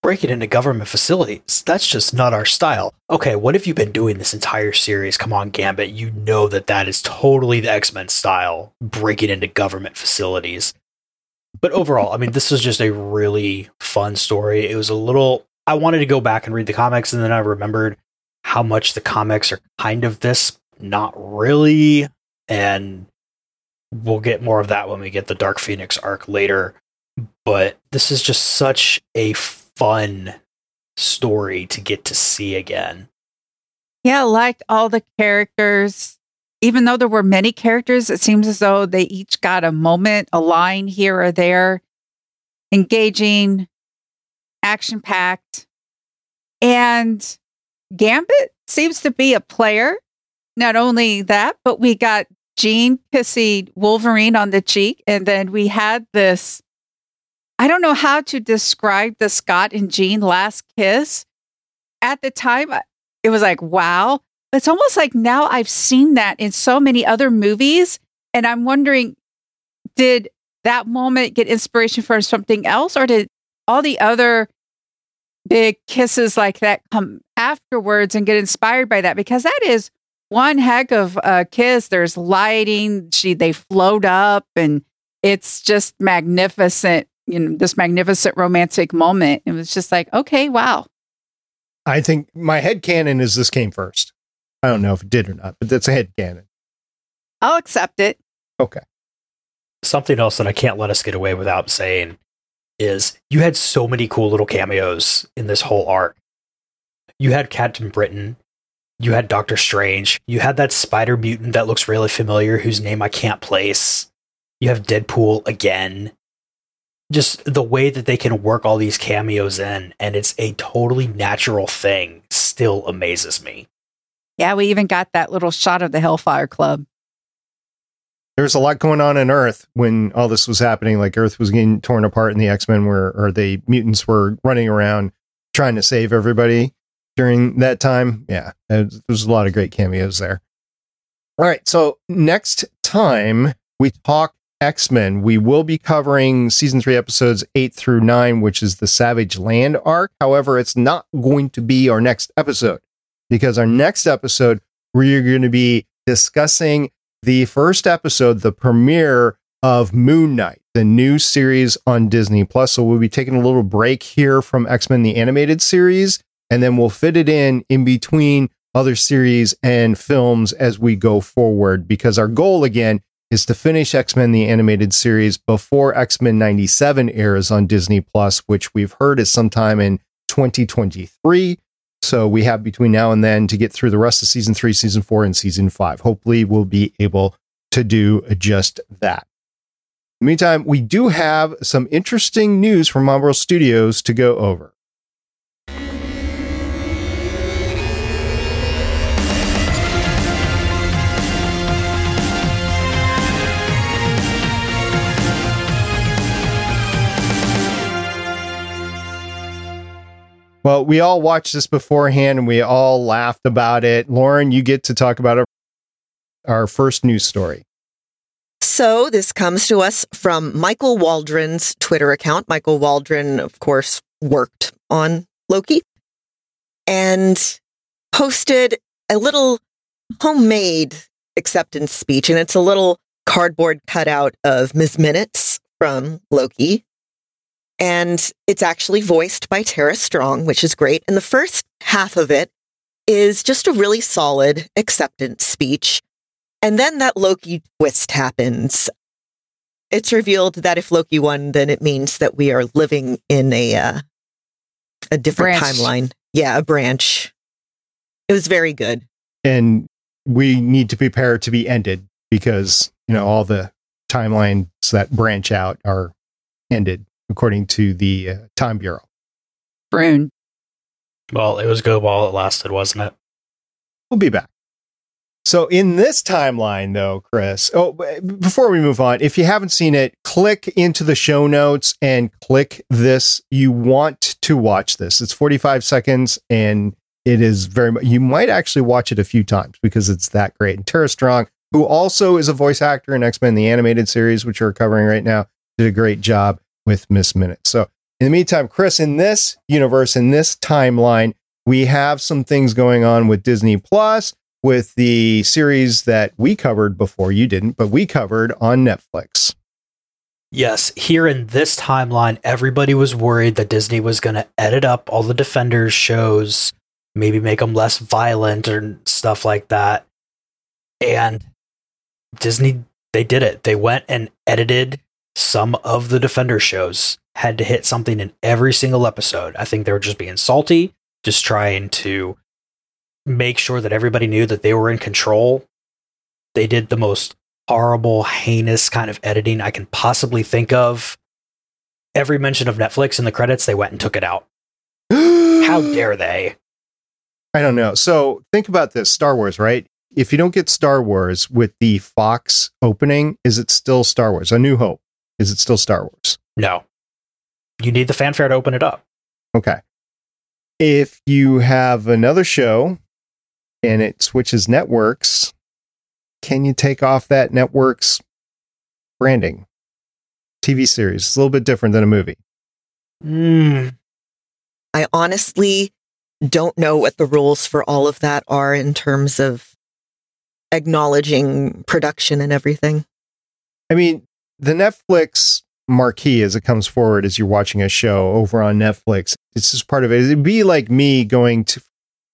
Break it into government facilities. That's just not our style. Okay, what have you been doing this entire series? Come on, Gambit. You know that that is totally the X Men style. Break it into government facilities. But overall, I mean, this was just a really fun story. It was a little I wanted to go back and read the comics, and then I remembered how much the comics are kind of this, not really. And we'll get more of that when we get the Dark Phoenix arc later. But this is just such a fun story to get to see again. Yeah, I liked all the characters. Even though there were many characters, it seems as though they each got a moment, a line here or there, engaging, action packed. And Gambit seems to be a player. Not only that, but we got Jean kissing Wolverine on the cheek. And then we had this I don't know how to describe the Scott and Jean last kiss. At the time, it was like, wow. It's almost like now I've seen that in so many other movies. And I'm wondering, did that moment get inspiration from something else? Or did all the other big kisses like that come afterwards and get inspired by that because that is one heck of a kiss. There's lighting, she they float up and it's just magnificent, you know, this magnificent romantic moment. It was just like, okay, wow. I think my head canon is this came first. I don't know if it did or not, but that's a head canon. I'll accept it. Okay. Something else that I can't let us get away without saying is you had so many cool little cameos in this whole arc. You had Captain Britain You had Doctor Strange. You had that spider mutant that looks really familiar, whose name I can't place. You have Deadpool again. Just the way that they can work all these cameos in, and it's a totally natural thing, still amazes me. Yeah, we even got that little shot of the Hellfire Club. There's a lot going on in Earth when all this was happening. Like Earth was getting torn apart, and the X Men were, or the mutants were running around trying to save everybody during that time. Yeah, there's a lot of great cameos there. All right, so next time we talk X Men, we will be covering season three episodes eight through nine, which is the Savage Land arc. However, it's not going to be our next episode because our next episode, we're going to be discussing the first episode, the premiere of Moon Knight, the new series on Disney Plus. So we'll be taking a little break here from X Men the animated series, and then we'll fit it in in between other series and films as we go forward. Because our goal again is to finish X Men the animated series before X Men '97 airs on Disney Plus, which we've heard is sometime in 2023. So we have between now and then to get through the rest of season three, season four, and season five. Hopefully, we'll be able to do just that. In the meantime, we do have some interesting news from Marvel Studios to go over. Well, we all watched this beforehand and we all laughed about it. Lauren, you get to talk about our, first news story. So this comes to us from Michael Waldron's Twitter account. Michael Waldron, of course, worked on Loki and posted a little homemade acceptance speech. And it's a little cardboard cutout of Ms. Minutes from Loki and it's actually voiced by Tara Strong, which is great. And the first half of it is just a really solid acceptance speech. And then that Loki twist happens. It's revealed that if Loki won, then it means that we are living in a uh, a different branch. timeline. Yeah, a branch. It was very good. And we need to prepare to be ended because, you know, all the timelines that branch out are ended according to the uh, Time Bureau. Brune. Well, it was good while it lasted, wasn't it? We'll be back. So, in this timeline, though, Chris, oh, before we move on, if you haven't seen it, click into the show notes and click this. You want to watch this. It's 45 seconds and it is very much, you might actually watch it a few times because it's that great. And Tara Strong, who also is a voice actor in X Men, the animated series, which we're covering right now, did a great job with Miss Minute. So in the meantime, Chris, in this universe, in this timeline, we have some things going on with Disney Plus, with the series that we covered before you didn't, but we covered on Netflix. Yes, here in this timeline, everybody was worried that Disney was going to edit up all the Defenders shows, maybe make them less violent or stuff like that. And Disney, they did it. They went and edited some of the Defender shows had to hit something in every single episode. I think they were just being salty, just trying to make sure that everybody knew that they were in control. They did the most horrible, heinous kind of editing I can possibly think of. Every mention of Netflix in the credits, they went and took it out. How dare they? I don't know. So think about this Star Wars, right? If you don't get Star Wars with the Fox opening, is it still Star Wars? A New Hope? Is it still Star Wars? No. You need the fanfare to open it up. Okay. If you have another show and it switches networks, can you take off that network's branding? TV series. It's a little bit different than a movie. Mm. I honestly don't know what the rules for all of that are in terms of acknowledging production and everything. I mean, the Netflix marquee as it comes forward as you're watching a show over on Netflix. It's just part of it. It'd be like me going to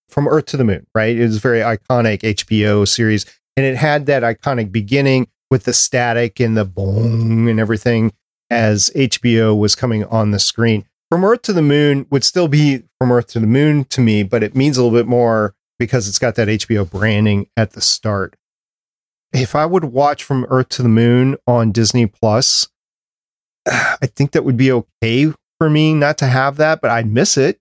from Earth to the Moon, right? It was a very iconic HBO series, and it had that iconic beginning with the static and the boom and everything as HBO was coming on the screen. From Earth to the Moon would still be from Earth to the Moon to me, but it means a little bit more because it's got that HBO branding at the start. If I would watch From Earth to the Moon on Disney Plus, I think that would be okay for me not to have that, but I'd miss it,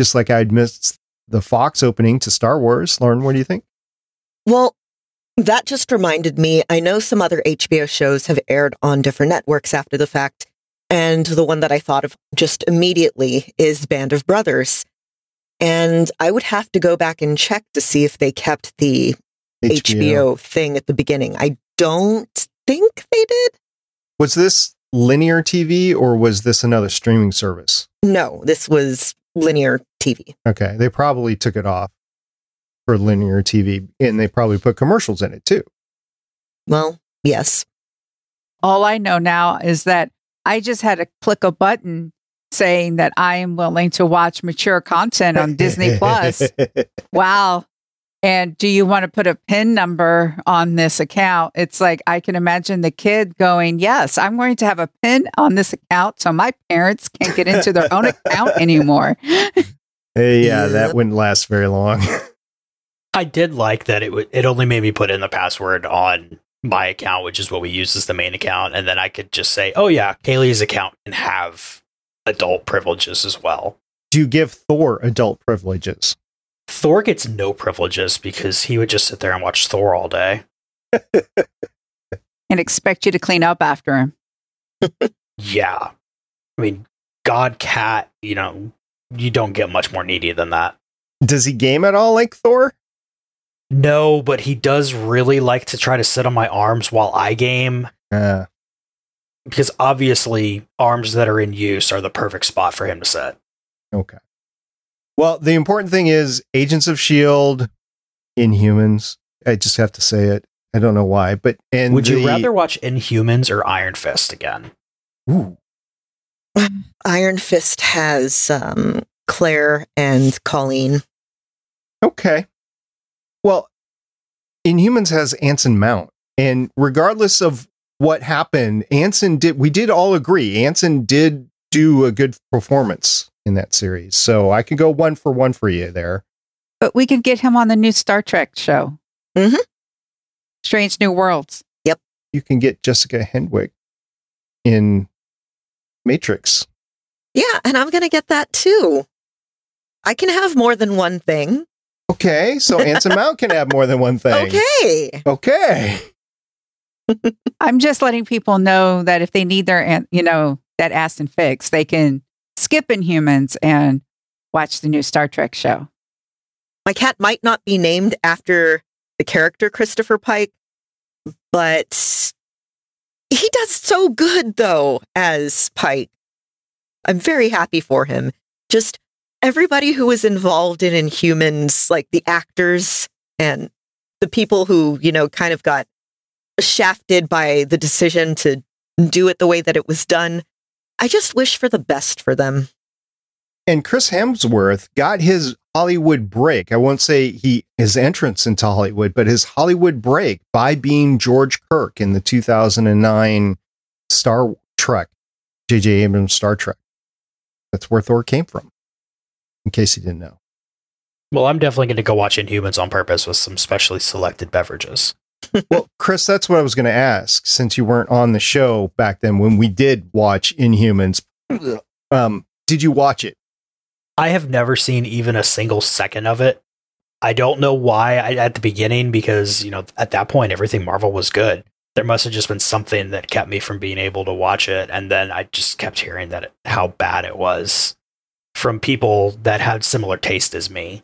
just like I'd miss the Fox opening to Star Wars. Lauren, what do you think? Well, that just reminded me. I know some other HBO shows have aired on different networks after the fact. And the one that I thought of just immediately is Band of Brothers. And I would have to go back and check to see if they kept the HBO, thing at the beginning. I don't think they did. Was this linear TV or was this another streaming service? No, this was linear TV. Okay. They probably took it off for linear TV and they probably put commercials in it too. Well, yes. All I know now is that I just had to click a button saying that I am willing to watch mature content on Disney Plus. Wow. And do you want to put a PIN number on this account? It's like I can imagine the kid going, Yes, I'm going to have a PIN on this account so my parents can't get into their own account anymore. Hey, yeah, that wouldn't last very long. I did like that it w- it only made me put in the password on my account, which is what we use as the main account, and then I could just say, "Oh yeah, Kaylee's account can have adult privileges as well." Do you give Thor adult privileges? Thor gets no privileges because he would just sit there and watch Thor all day. and expect you to clean up after him. Yeah, I mean, God Cat, you know, you don't get much more needy than that. Does he game at all like Thor? No, but he does really like to try to sit on my arms while I game Uh, because obviously arms that are in use are the perfect spot for him to sit. okay. Well, the important thing is Agents of Shield, Inhumans. I just have to say it. I don't know why, but and Would you rather watch Inhumans or Iron Fist again? Ooh, Iron Fist has um, Claire and Colleen. Okay. Well, Inhumans has Anson Mount, and regardless of what happened, Anson did. We did all agree Anson did do a good performance in that series. So I can go one for one for you there. But we could get him on the new Star Trek show. Mm-hmm. Strange New Worlds. Yep. You can get Jessica Henwick in Matrix. Yeah, and I'm going to get that too. I can have more than one thing. Okay, so Anson Mount can have more than one thing. Okay. Okay. I'm just letting people know that if they need their, an- you know, that Anson fix, they can skip Inhumans and watch the new Star Trek show. My cat might not be named after the character Christopher Pike, but he does so good though as Pike. I'm very happy for him. Just everybody who was involved in Inhumans, like the actors and the people who, you know, kind of got shafted by the decision to do it the way that it was done. I just wish for the best for them. And Chris Hemsworth got his Hollywood break. I won't say he his entrance into Hollywood, but his Hollywood break by being George Kirk in the 2009 Star Trek, J.J. Abrams Star Trek. That's where Thor came from. In case you didn't know. Well, I'm definitely going to go watch Inhumans on purpose with some specially selected beverages. Well, Chris, that's what I was going to ask. Since you weren't on the show back then when we did watch Inhumans, um, did you watch it? I have never seen even a single second of it. I don't know why I, at the beginning because, you know, at that point, everything Marvel was good. There must have just been something that kept me from being able to watch it. And then I just kept hearing that it, how bad it was from people that had similar taste as me.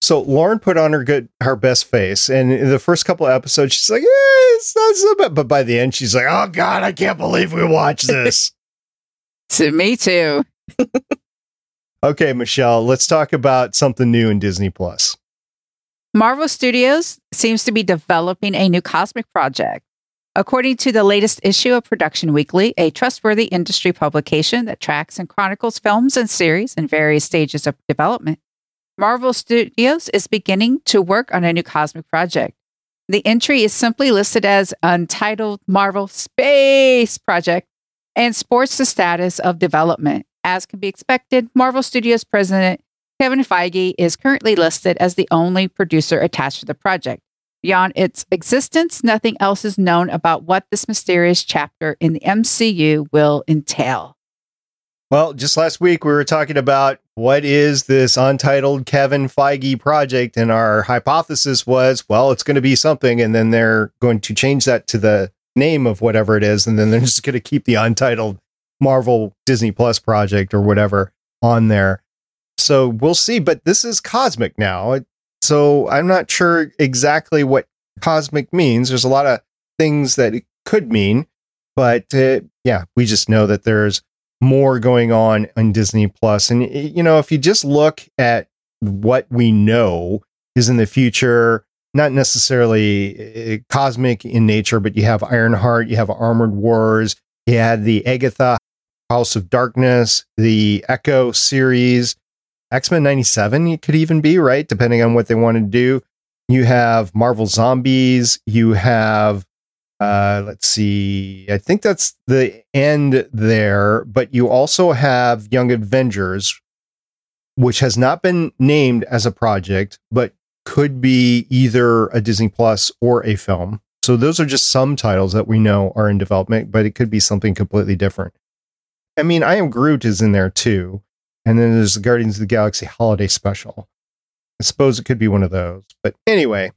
So Lauren put on her good, her best face, and in the first couple of episodes, she's like, "Yeah, it's not so bad." But by the end, she's like, "Oh God, I can't believe we watched this." To me too. okay, Michelle, let's talk about something new in Disney Plus. Marvel Studios seems to be developing a new cosmic project. According to the latest issue of Production Weekly, a trustworthy industry publication that tracks and chronicles films and series in various stages of development, Marvel Studios is beginning to work on a new cosmic project. The entry is simply listed as Untitled Marvel Space Project and sports the status of development. As can be expected, Marvel Studios president Kevin Feige is currently listed as the only producer attached to the project. Beyond its existence, nothing else is known about what this mysterious chapter in the MCU will entail. Well, just last week we were talking about what is this untitled Kevin Feige project, and our hypothesis was, well, it's going to be something, and then they're going to change that to the name of whatever it is, and then they're just going to keep the untitled Marvel Disney Plus project or whatever on there. So we'll see, but this is cosmic now. So I'm not sure exactly what cosmic means. There's a lot of things that it could mean, but uh, yeah, we just know that there's more going on on Disney Plus. And you know, if you just look at what we know is in the future, not necessarily cosmic in nature, but you have Ironheart, you have Armored Wars, you had the Agatha House of Harkness, the Echo series, X Men 97, it could even be, right? Depending on what they want to do. You have Marvel Zombies, you have uh, let's see. I think that's the end there, but you also have Young Avengers, which has not been named as a project, but could be either a Disney Plus or a film. So those are just some titles that we know are in development, but it could be something completely different. I mean, I Am Groot is in there too. And then there's the Guardians of the Galaxy Holiday Special. I suppose it could be one of those. But anyway,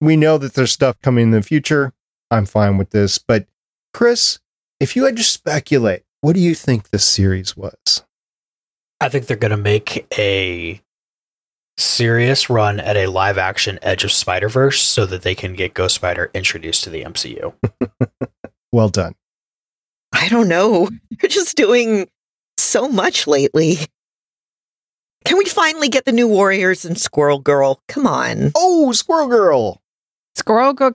we know that there's stuff coming in the future. I'm fine with this. But Chris, if you had to speculate, what do you think this series was? I think they're going to make a serious run at a live action Edge of Spider Verse so that they can get Ghost Spider introduced to the MCU. well done. I don't know. They're just doing so much lately. Can we finally get the new Warriors and Squirrel Girl? Come on. Oh, Squirrel Girl. Squirrel Girl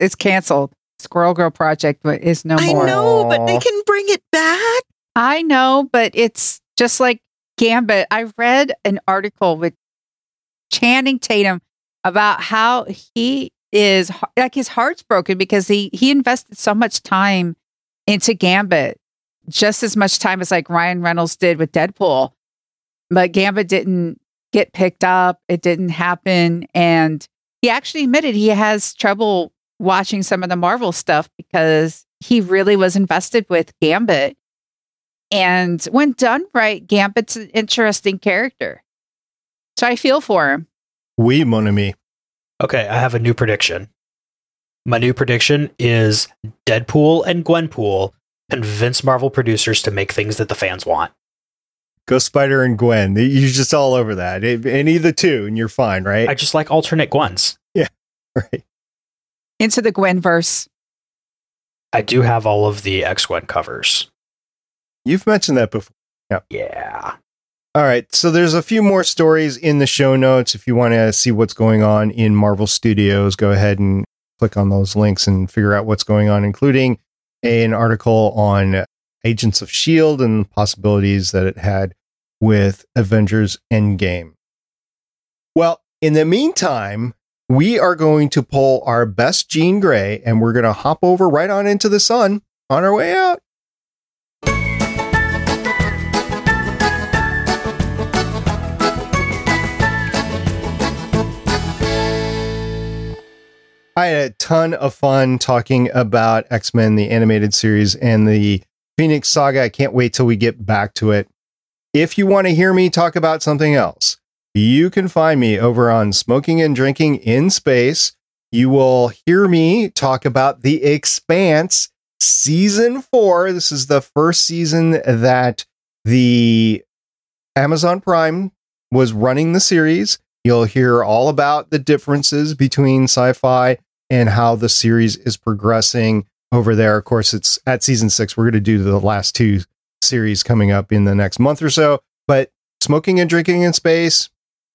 is canceled. Squirrel Girl project is no more. I know, but they can bring it back. I know, but it's just like Gambit. I read an article with Channing Tatum about how he is like his heart's broken because he he invested so much time into Gambit, just as much time as like Ryan Reynolds did with Deadpool. But Gambit didn't get picked up. It didn't happen. And he actually admitted he has trouble watching some of the Marvel stuff because he really was invested with Gambit. And when done right, Gambit's an interesting character. So I feel for him. Oui, mon ami. Okay, I have a new prediction. My new prediction is Deadpool and Gwenpool convince Marvel producers to make things that the fans want. Ghost Spider and Gwen. You're just all over that. Any of the two, and you're fine, right? I just like alternate Gwens. Yeah, right. Into the Gwenverse. I do have all of the X Gwen covers. You've mentioned that before. Yeah. Yeah. All right. So there's a few more stories in the show notes. If you want to see what's going on in Marvel Studios, go ahead and click on those links and figure out what's going on, including an article on Agents of S.H.I.E.L.D. and the possibilities that it had with Avengers Endgame. Well, in the meantime, we are going to pull our best Jean Grey and we're going to hop over right on into the sun on our way out. I had a ton of fun talking about X Men, the animated series, and the Phoenix Saga. I can't wait till we get back to it. If you want to hear me talk about something else, you can find me over on Smoking and Drinking in Space. You will hear me talk about The Expanse season four. This is the first season that the Amazon Prime was running the series. You'll hear all about the differences between sci fi and how the series is progressing over there. Of course, it's at season six. We're going to do the last two series coming up in the next month or so. But Smoking and Drinking in Space,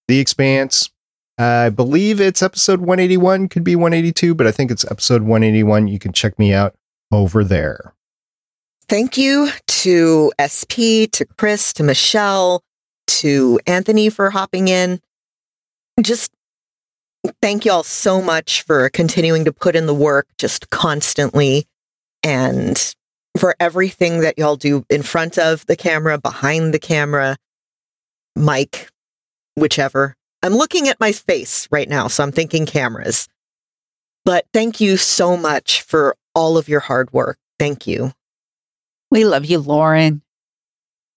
The Expanse, I believe it's episode 181, could be 182, but I think it's episode 181. You can check me out over there. Thank you to SP, to Chris, to Michelle, to Anthony for hopping in. Just thank you all so much for continuing to put in the work just constantly and for everything that y'all do in front of the camera, behind the camera. Mike, whichever. I'm looking at my face right now, so I'm thinking cameras. But thank you so much for all of your hard work. Thank you. We love you, Lauren.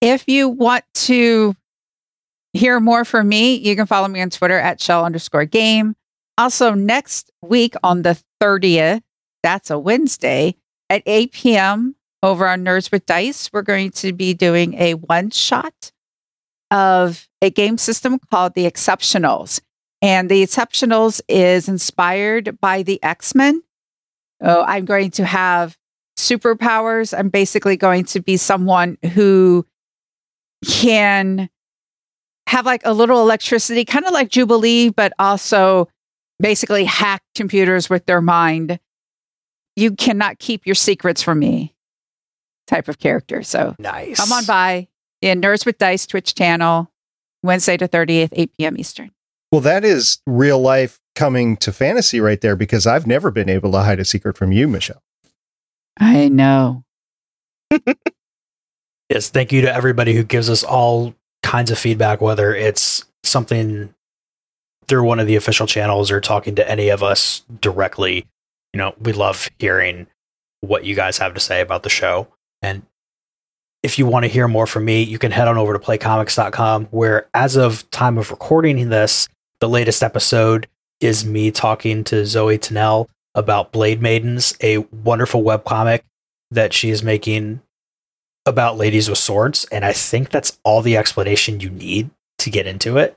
If you want to hear more from me, you can follow me on Twitter at shell underscore game. Also, next week on the 30th, that's a Wednesday at 8 p.m. over on Nerds with Dice, we're going to be doing a one shot of a game system called the Exceptionals. And the Exceptionals is inspired by the X Men. Oh, I'm going to have superpowers. I'm basically going to be someone who can have like a little electricity, kind of like Jubilee, but also basically hack computers with their mind. You cannot keep your secrets from me type of character. So Nice. come on by in Nerds with Dice Twitch channel, Wednesday to 30th, 8 p.m. Eastern. Well, that is real life coming to fantasy right there because I've never been able to hide a secret from you, Michelle. I know. Yes, thank you to everybody who gives us all kinds of feedback, whether it's something through one of the official channels or talking to any of us directly. You know, we love hearing what you guys have to say about the show. And if you want to hear more from me, you can head on over to playcomics.com, where as of time of recording this, the latest episode is me talking to Zoe Tennell about Blade Maidens, a wonderful webcomic that she is making about ladies with swords, and I think that's all the explanation you need to get into it.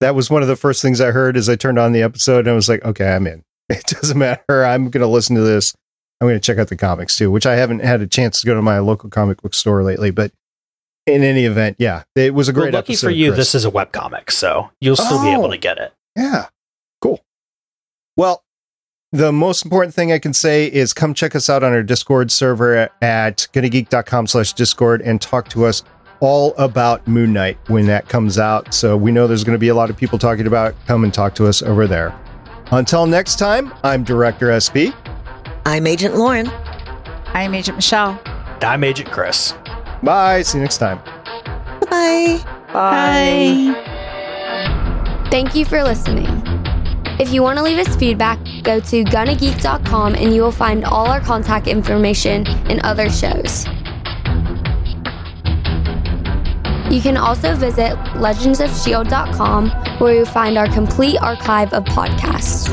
That was one of the first things I heard as I turned on the episode and I was like, okay, I'm in. It doesn't matter. I'm going to listen to this. I'm going to check out the comics too, which I haven't had a chance to go to my local comic book store lately. But in any event, yeah, it was a great well, lucky episode. for you, Chris. this is a web comic, so you'll still be able Oh. to get it. Yeah. Cool. Well, the most important thing I can say is come check us out on our Discord server at gonnageek.com slash Discord and talk to us all about Moon Knight when that comes out. So we know there's going to be a lot of people talking about it. Come and talk to us over there. Until next time, I'm Director SP. I'm Agent Lauren. I am Agent Michelle. I'm Agent Chris. Bye. See you next time. Bye. Bye. Thank you for listening. If you want to leave us feedback, go to gonnageek.com and you will find all our contact information and other shows. You can also visit legendsofshield.com where you'll find our complete archive of podcasts.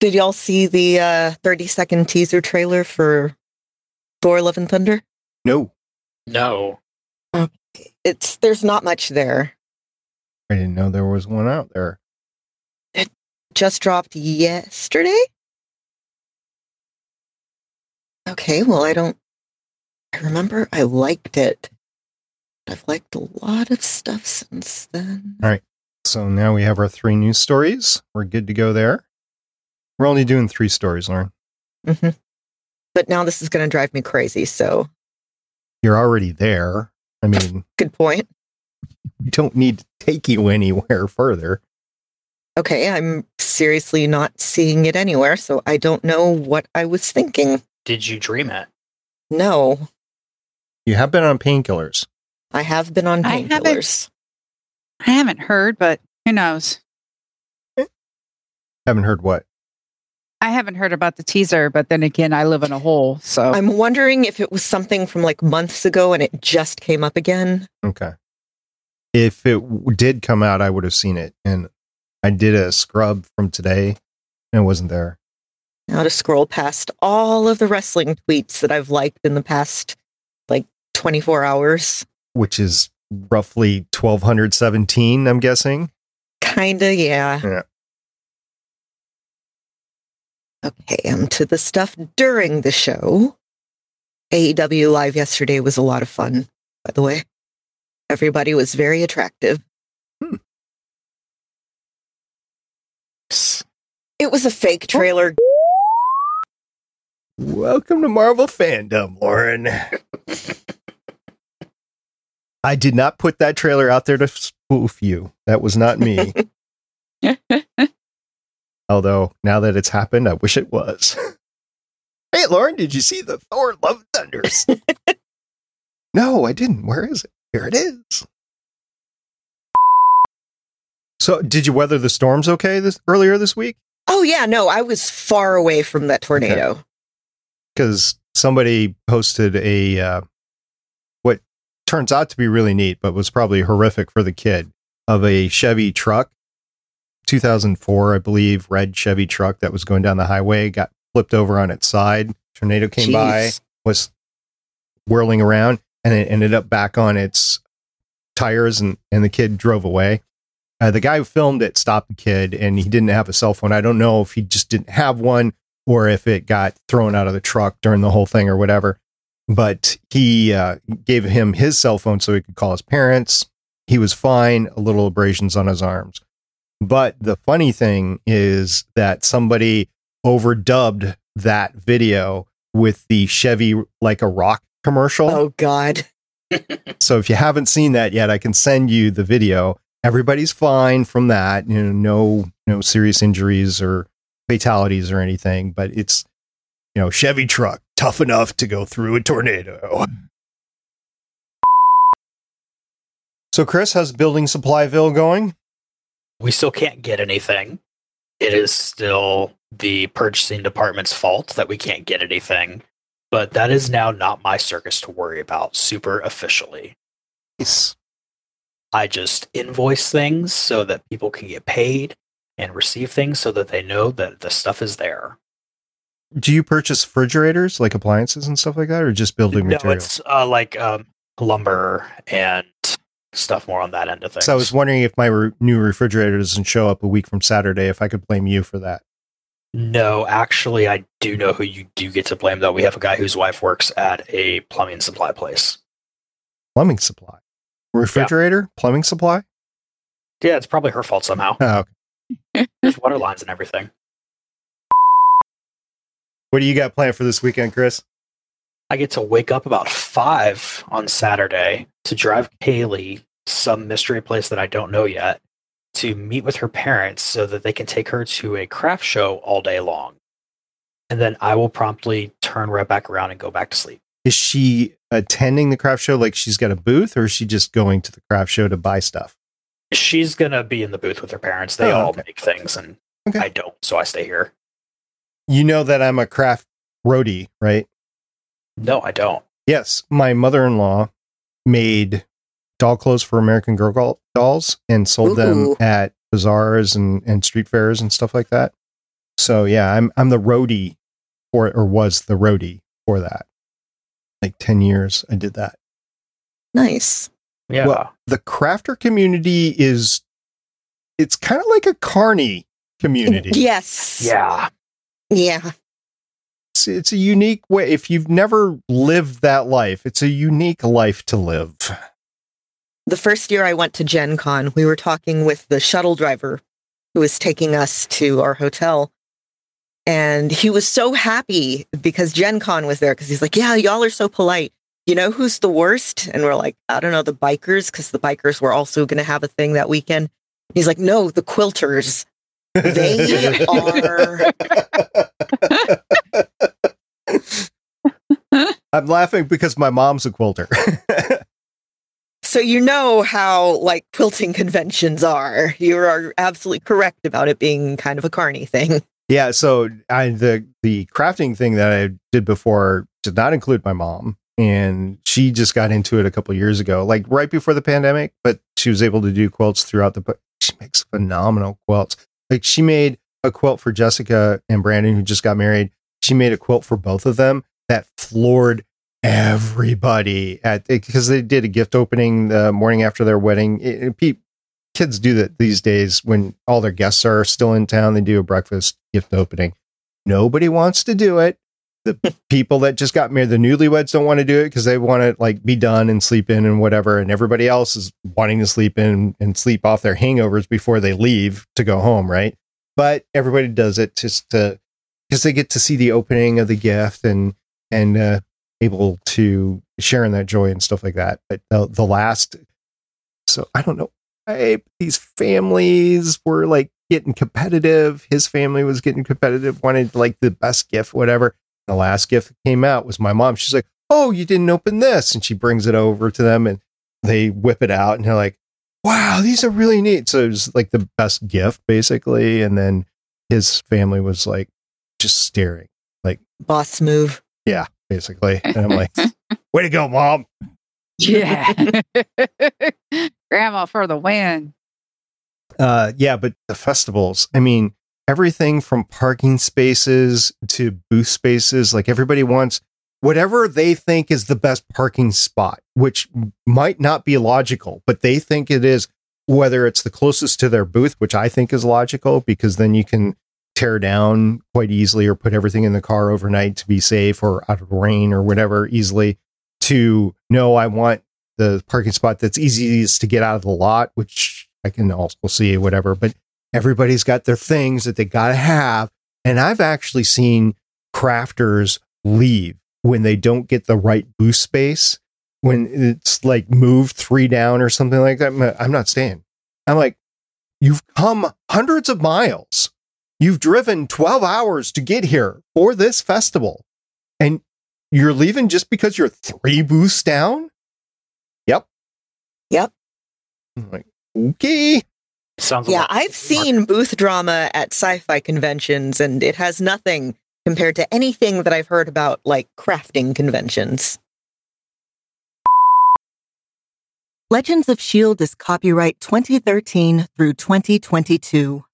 Did y'all see the uh, 30 second teaser trailer for Thor Love and Thunder? No, No. It's there's not much there. I didn't know there was one out there. It just dropped yesterday. Okay, well I don't I remember I liked it. I've liked a lot of stuff since then. All right. So now we have our three news stories. We're good to go there. We're only doing three stories, Lauren. hmm But now this is going to drive me crazy. So You're already there. I mean, good point. we don't need to take you anywhere further. Okay, I'm seriously not seeing it anywhere, so I don't know what I was thinking. Did you dream it? No, You have been on painkillers. I have been on I painkillers. I haven't heard, but who knows? Haven't heard what? I haven't heard about the teaser, but then again, I live in a hole. So I'm wondering if it was something from like months ago and it just came up again. Okay. If it w- did come out, I would have seen it. And I did a scrub from today and it wasn't there. Now to scroll past all of the wrestling tweets that I've liked in the past like 24 hours. which is roughly 1217, I'm guessing. Kinda, yeah. Yeah. Okay, on to the stuff during the show. AEW live yesterday was a lot of fun, by the way. Everybody was very attractive. Hmm. It was a fake trailer. Welcome to Marvel fandom, Lauren. I did not put that trailer out there to spoof you. That was not me. Although now that it's happened, I wish it was. hey, Lauren, did you see the Thor Love Thunders? no, I didn't. Where is it? Here it is. So, did you weather the storms okay this earlier this week? Oh yeah, no, I was far away from that tornado. Because somebody posted a uh, what turns out to be really neat, but was probably horrific for the kid of a Chevy truck, 2004, I believe, red Chevy truck that was going down the highway got flipped over on its side. Tornado came by, was whirling around, and it ended up back on its tires, and and the kid drove away. Uh, the guy who filmed it stopped the kid, and he didn't have a cell phone. I don't know if he just didn't have one or if it got thrown out of the truck during the whole thing or whatever. But he uh, gave him his cell phone so he could call his parents. He was fine, a little abrasions on his arms. But the funny thing is that somebody overdubbed that video with the Chevy like a rock commercial. Oh God. So if you haven't seen that yet, I can send you the video. Everybody's fine from that. You know, no no serious injuries or fatalities or anything, but it's you know, Chevy truck tough enough to go through a tornado. So Chris, how's building supplyville going? We still can't get anything. It is still the purchasing department's fault that we can't get anything. But that is now not my circus to worry about super officially. Nice. I just invoice things so that people can get paid and receive things so that they know that the stuff is there. Do you purchase refrigerators, like appliances and stuff like that, or just building no, materials? it's uh, like um, lumber and stuff more on that end of things. So I was wondering if my re- new refrigerator doesn't show up a week from Saturday, if I could blame you for that. No, actually, I do know who you do get to blame, though. We have a guy whose wife works at a plumbing supply place. Plumbing supply, refrigerator, plumbing supply. Yeah, it's probably her fault somehow. Oh, okay. There's water lines and everything. What do you got planned for this weekend, Chris? I get to wake up about five on Saturday to drive Kaylee some mystery place that I don't know yet to meet with her parents so that they can take her to a craft show all day long. And then I will promptly turn right back around and go back to sleep. Is she attending the craft show like she's got a booth, or is she just going to the craft show to buy stuff? She's going to be in the booth with her parents. They Oh, all okay. make things, and Okay. I don't, so I stay here. You know that I'm a craft roadie, right? No, I don't. Yes, my mother-in-law made doll clothes for American Girl doll- dolls and sold them at bazaars and, and street fairs and stuff like that. So yeah, I'm I'm the roadie for it, or was the roadie for that. Like ten years, I did that. Nice. Yeah. Well, the crafter community is it's kind of like a carny community. Yes. yeah. Yeah. It's, it's a unique way. If you've never lived that life, it's a unique life to live. The first year I went to Gen Con, we were talking with the shuttle driver who was taking us to our hotel. And he was so happy because Gen Con was there because he's like, Yeah, y'all are so polite. You know who's the worst? And we're like, I don't know, the bikers, because the bikers were also going to have a thing that weekend. He's like, No, the quilters. They are. I'm laughing because my mom's a quilter. So you know how like quilting conventions are. You are absolutely correct about it being kind of a carny thing. yeah, so I the the crafting thing that I did before did not include my mom, and she just got into it a couple years ago, like right before the pandemic. But she was able to do quilts throughout the. She makes phenomenal quilts. Like she made a quilt for Jessica and Brandon, who just got married. She made a quilt for both of them that floored everybody at eh, because they did a gift opening the morning after their wedding. It, it- eh, pe- kids do that these days when all their guests are still in town. They do a breakfast gift opening. Nobody wants to do it the people that just got married, the newlyweds don't want to do it because they want to like be done and sleep in and whatever. And everybody else is wanting to sleep in and sleep off their hangovers before they leave to go home, right? But everybody does it just to because they get to see the opening of the gift and and uh, able to share in that joy and stuff like that. But the, the last, so I don't know. These families were like getting competitive. His family was getting competitive, wanted like the best gift, whatever. The last gift that came out was my mom. She's like, "Oh, you didn't open this," and she brings it over to them, and they whip it out, and they're like, "Wow, these are really neat." So it was like the best gift, basically. And then his family was like just staring, like Boss move. Yeah, basically. And I'm like, "Way to go, mom!" Yeah. Grandma for the win. Uh, yeah, but the festivals, I mean, everything from parking spaces to booth spaces, like everybody wants whatever they think is the best parking spot, which might not be logical, but they think it is, whether it's the closest to their booth, which I think is logical because then you can tear down quite easily or put everything in the car overnight to be safe or out of rain or whatever easily to no, I want the parking spot that's easiest to get out of the lot, which I can also see whatever, but everybody's got their things that they got to have. And I've actually seen crafters leave when they don't get the right booth space, when it's like move three down or something like that. I'm not staying. I'm like, you've come hundreds of miles. You've driven 12 hours to get here for this festival. And you're leaving just because you're three booths down? Yep. Yep. I'm like, okay. Sounds Yeah, I've seen booth drama at sci-fi conventions, and it has nothing compared to anything that I've heard about like crafting conventions. Legends of S.H.I.E.L.D. is copyright 2013 through 2022.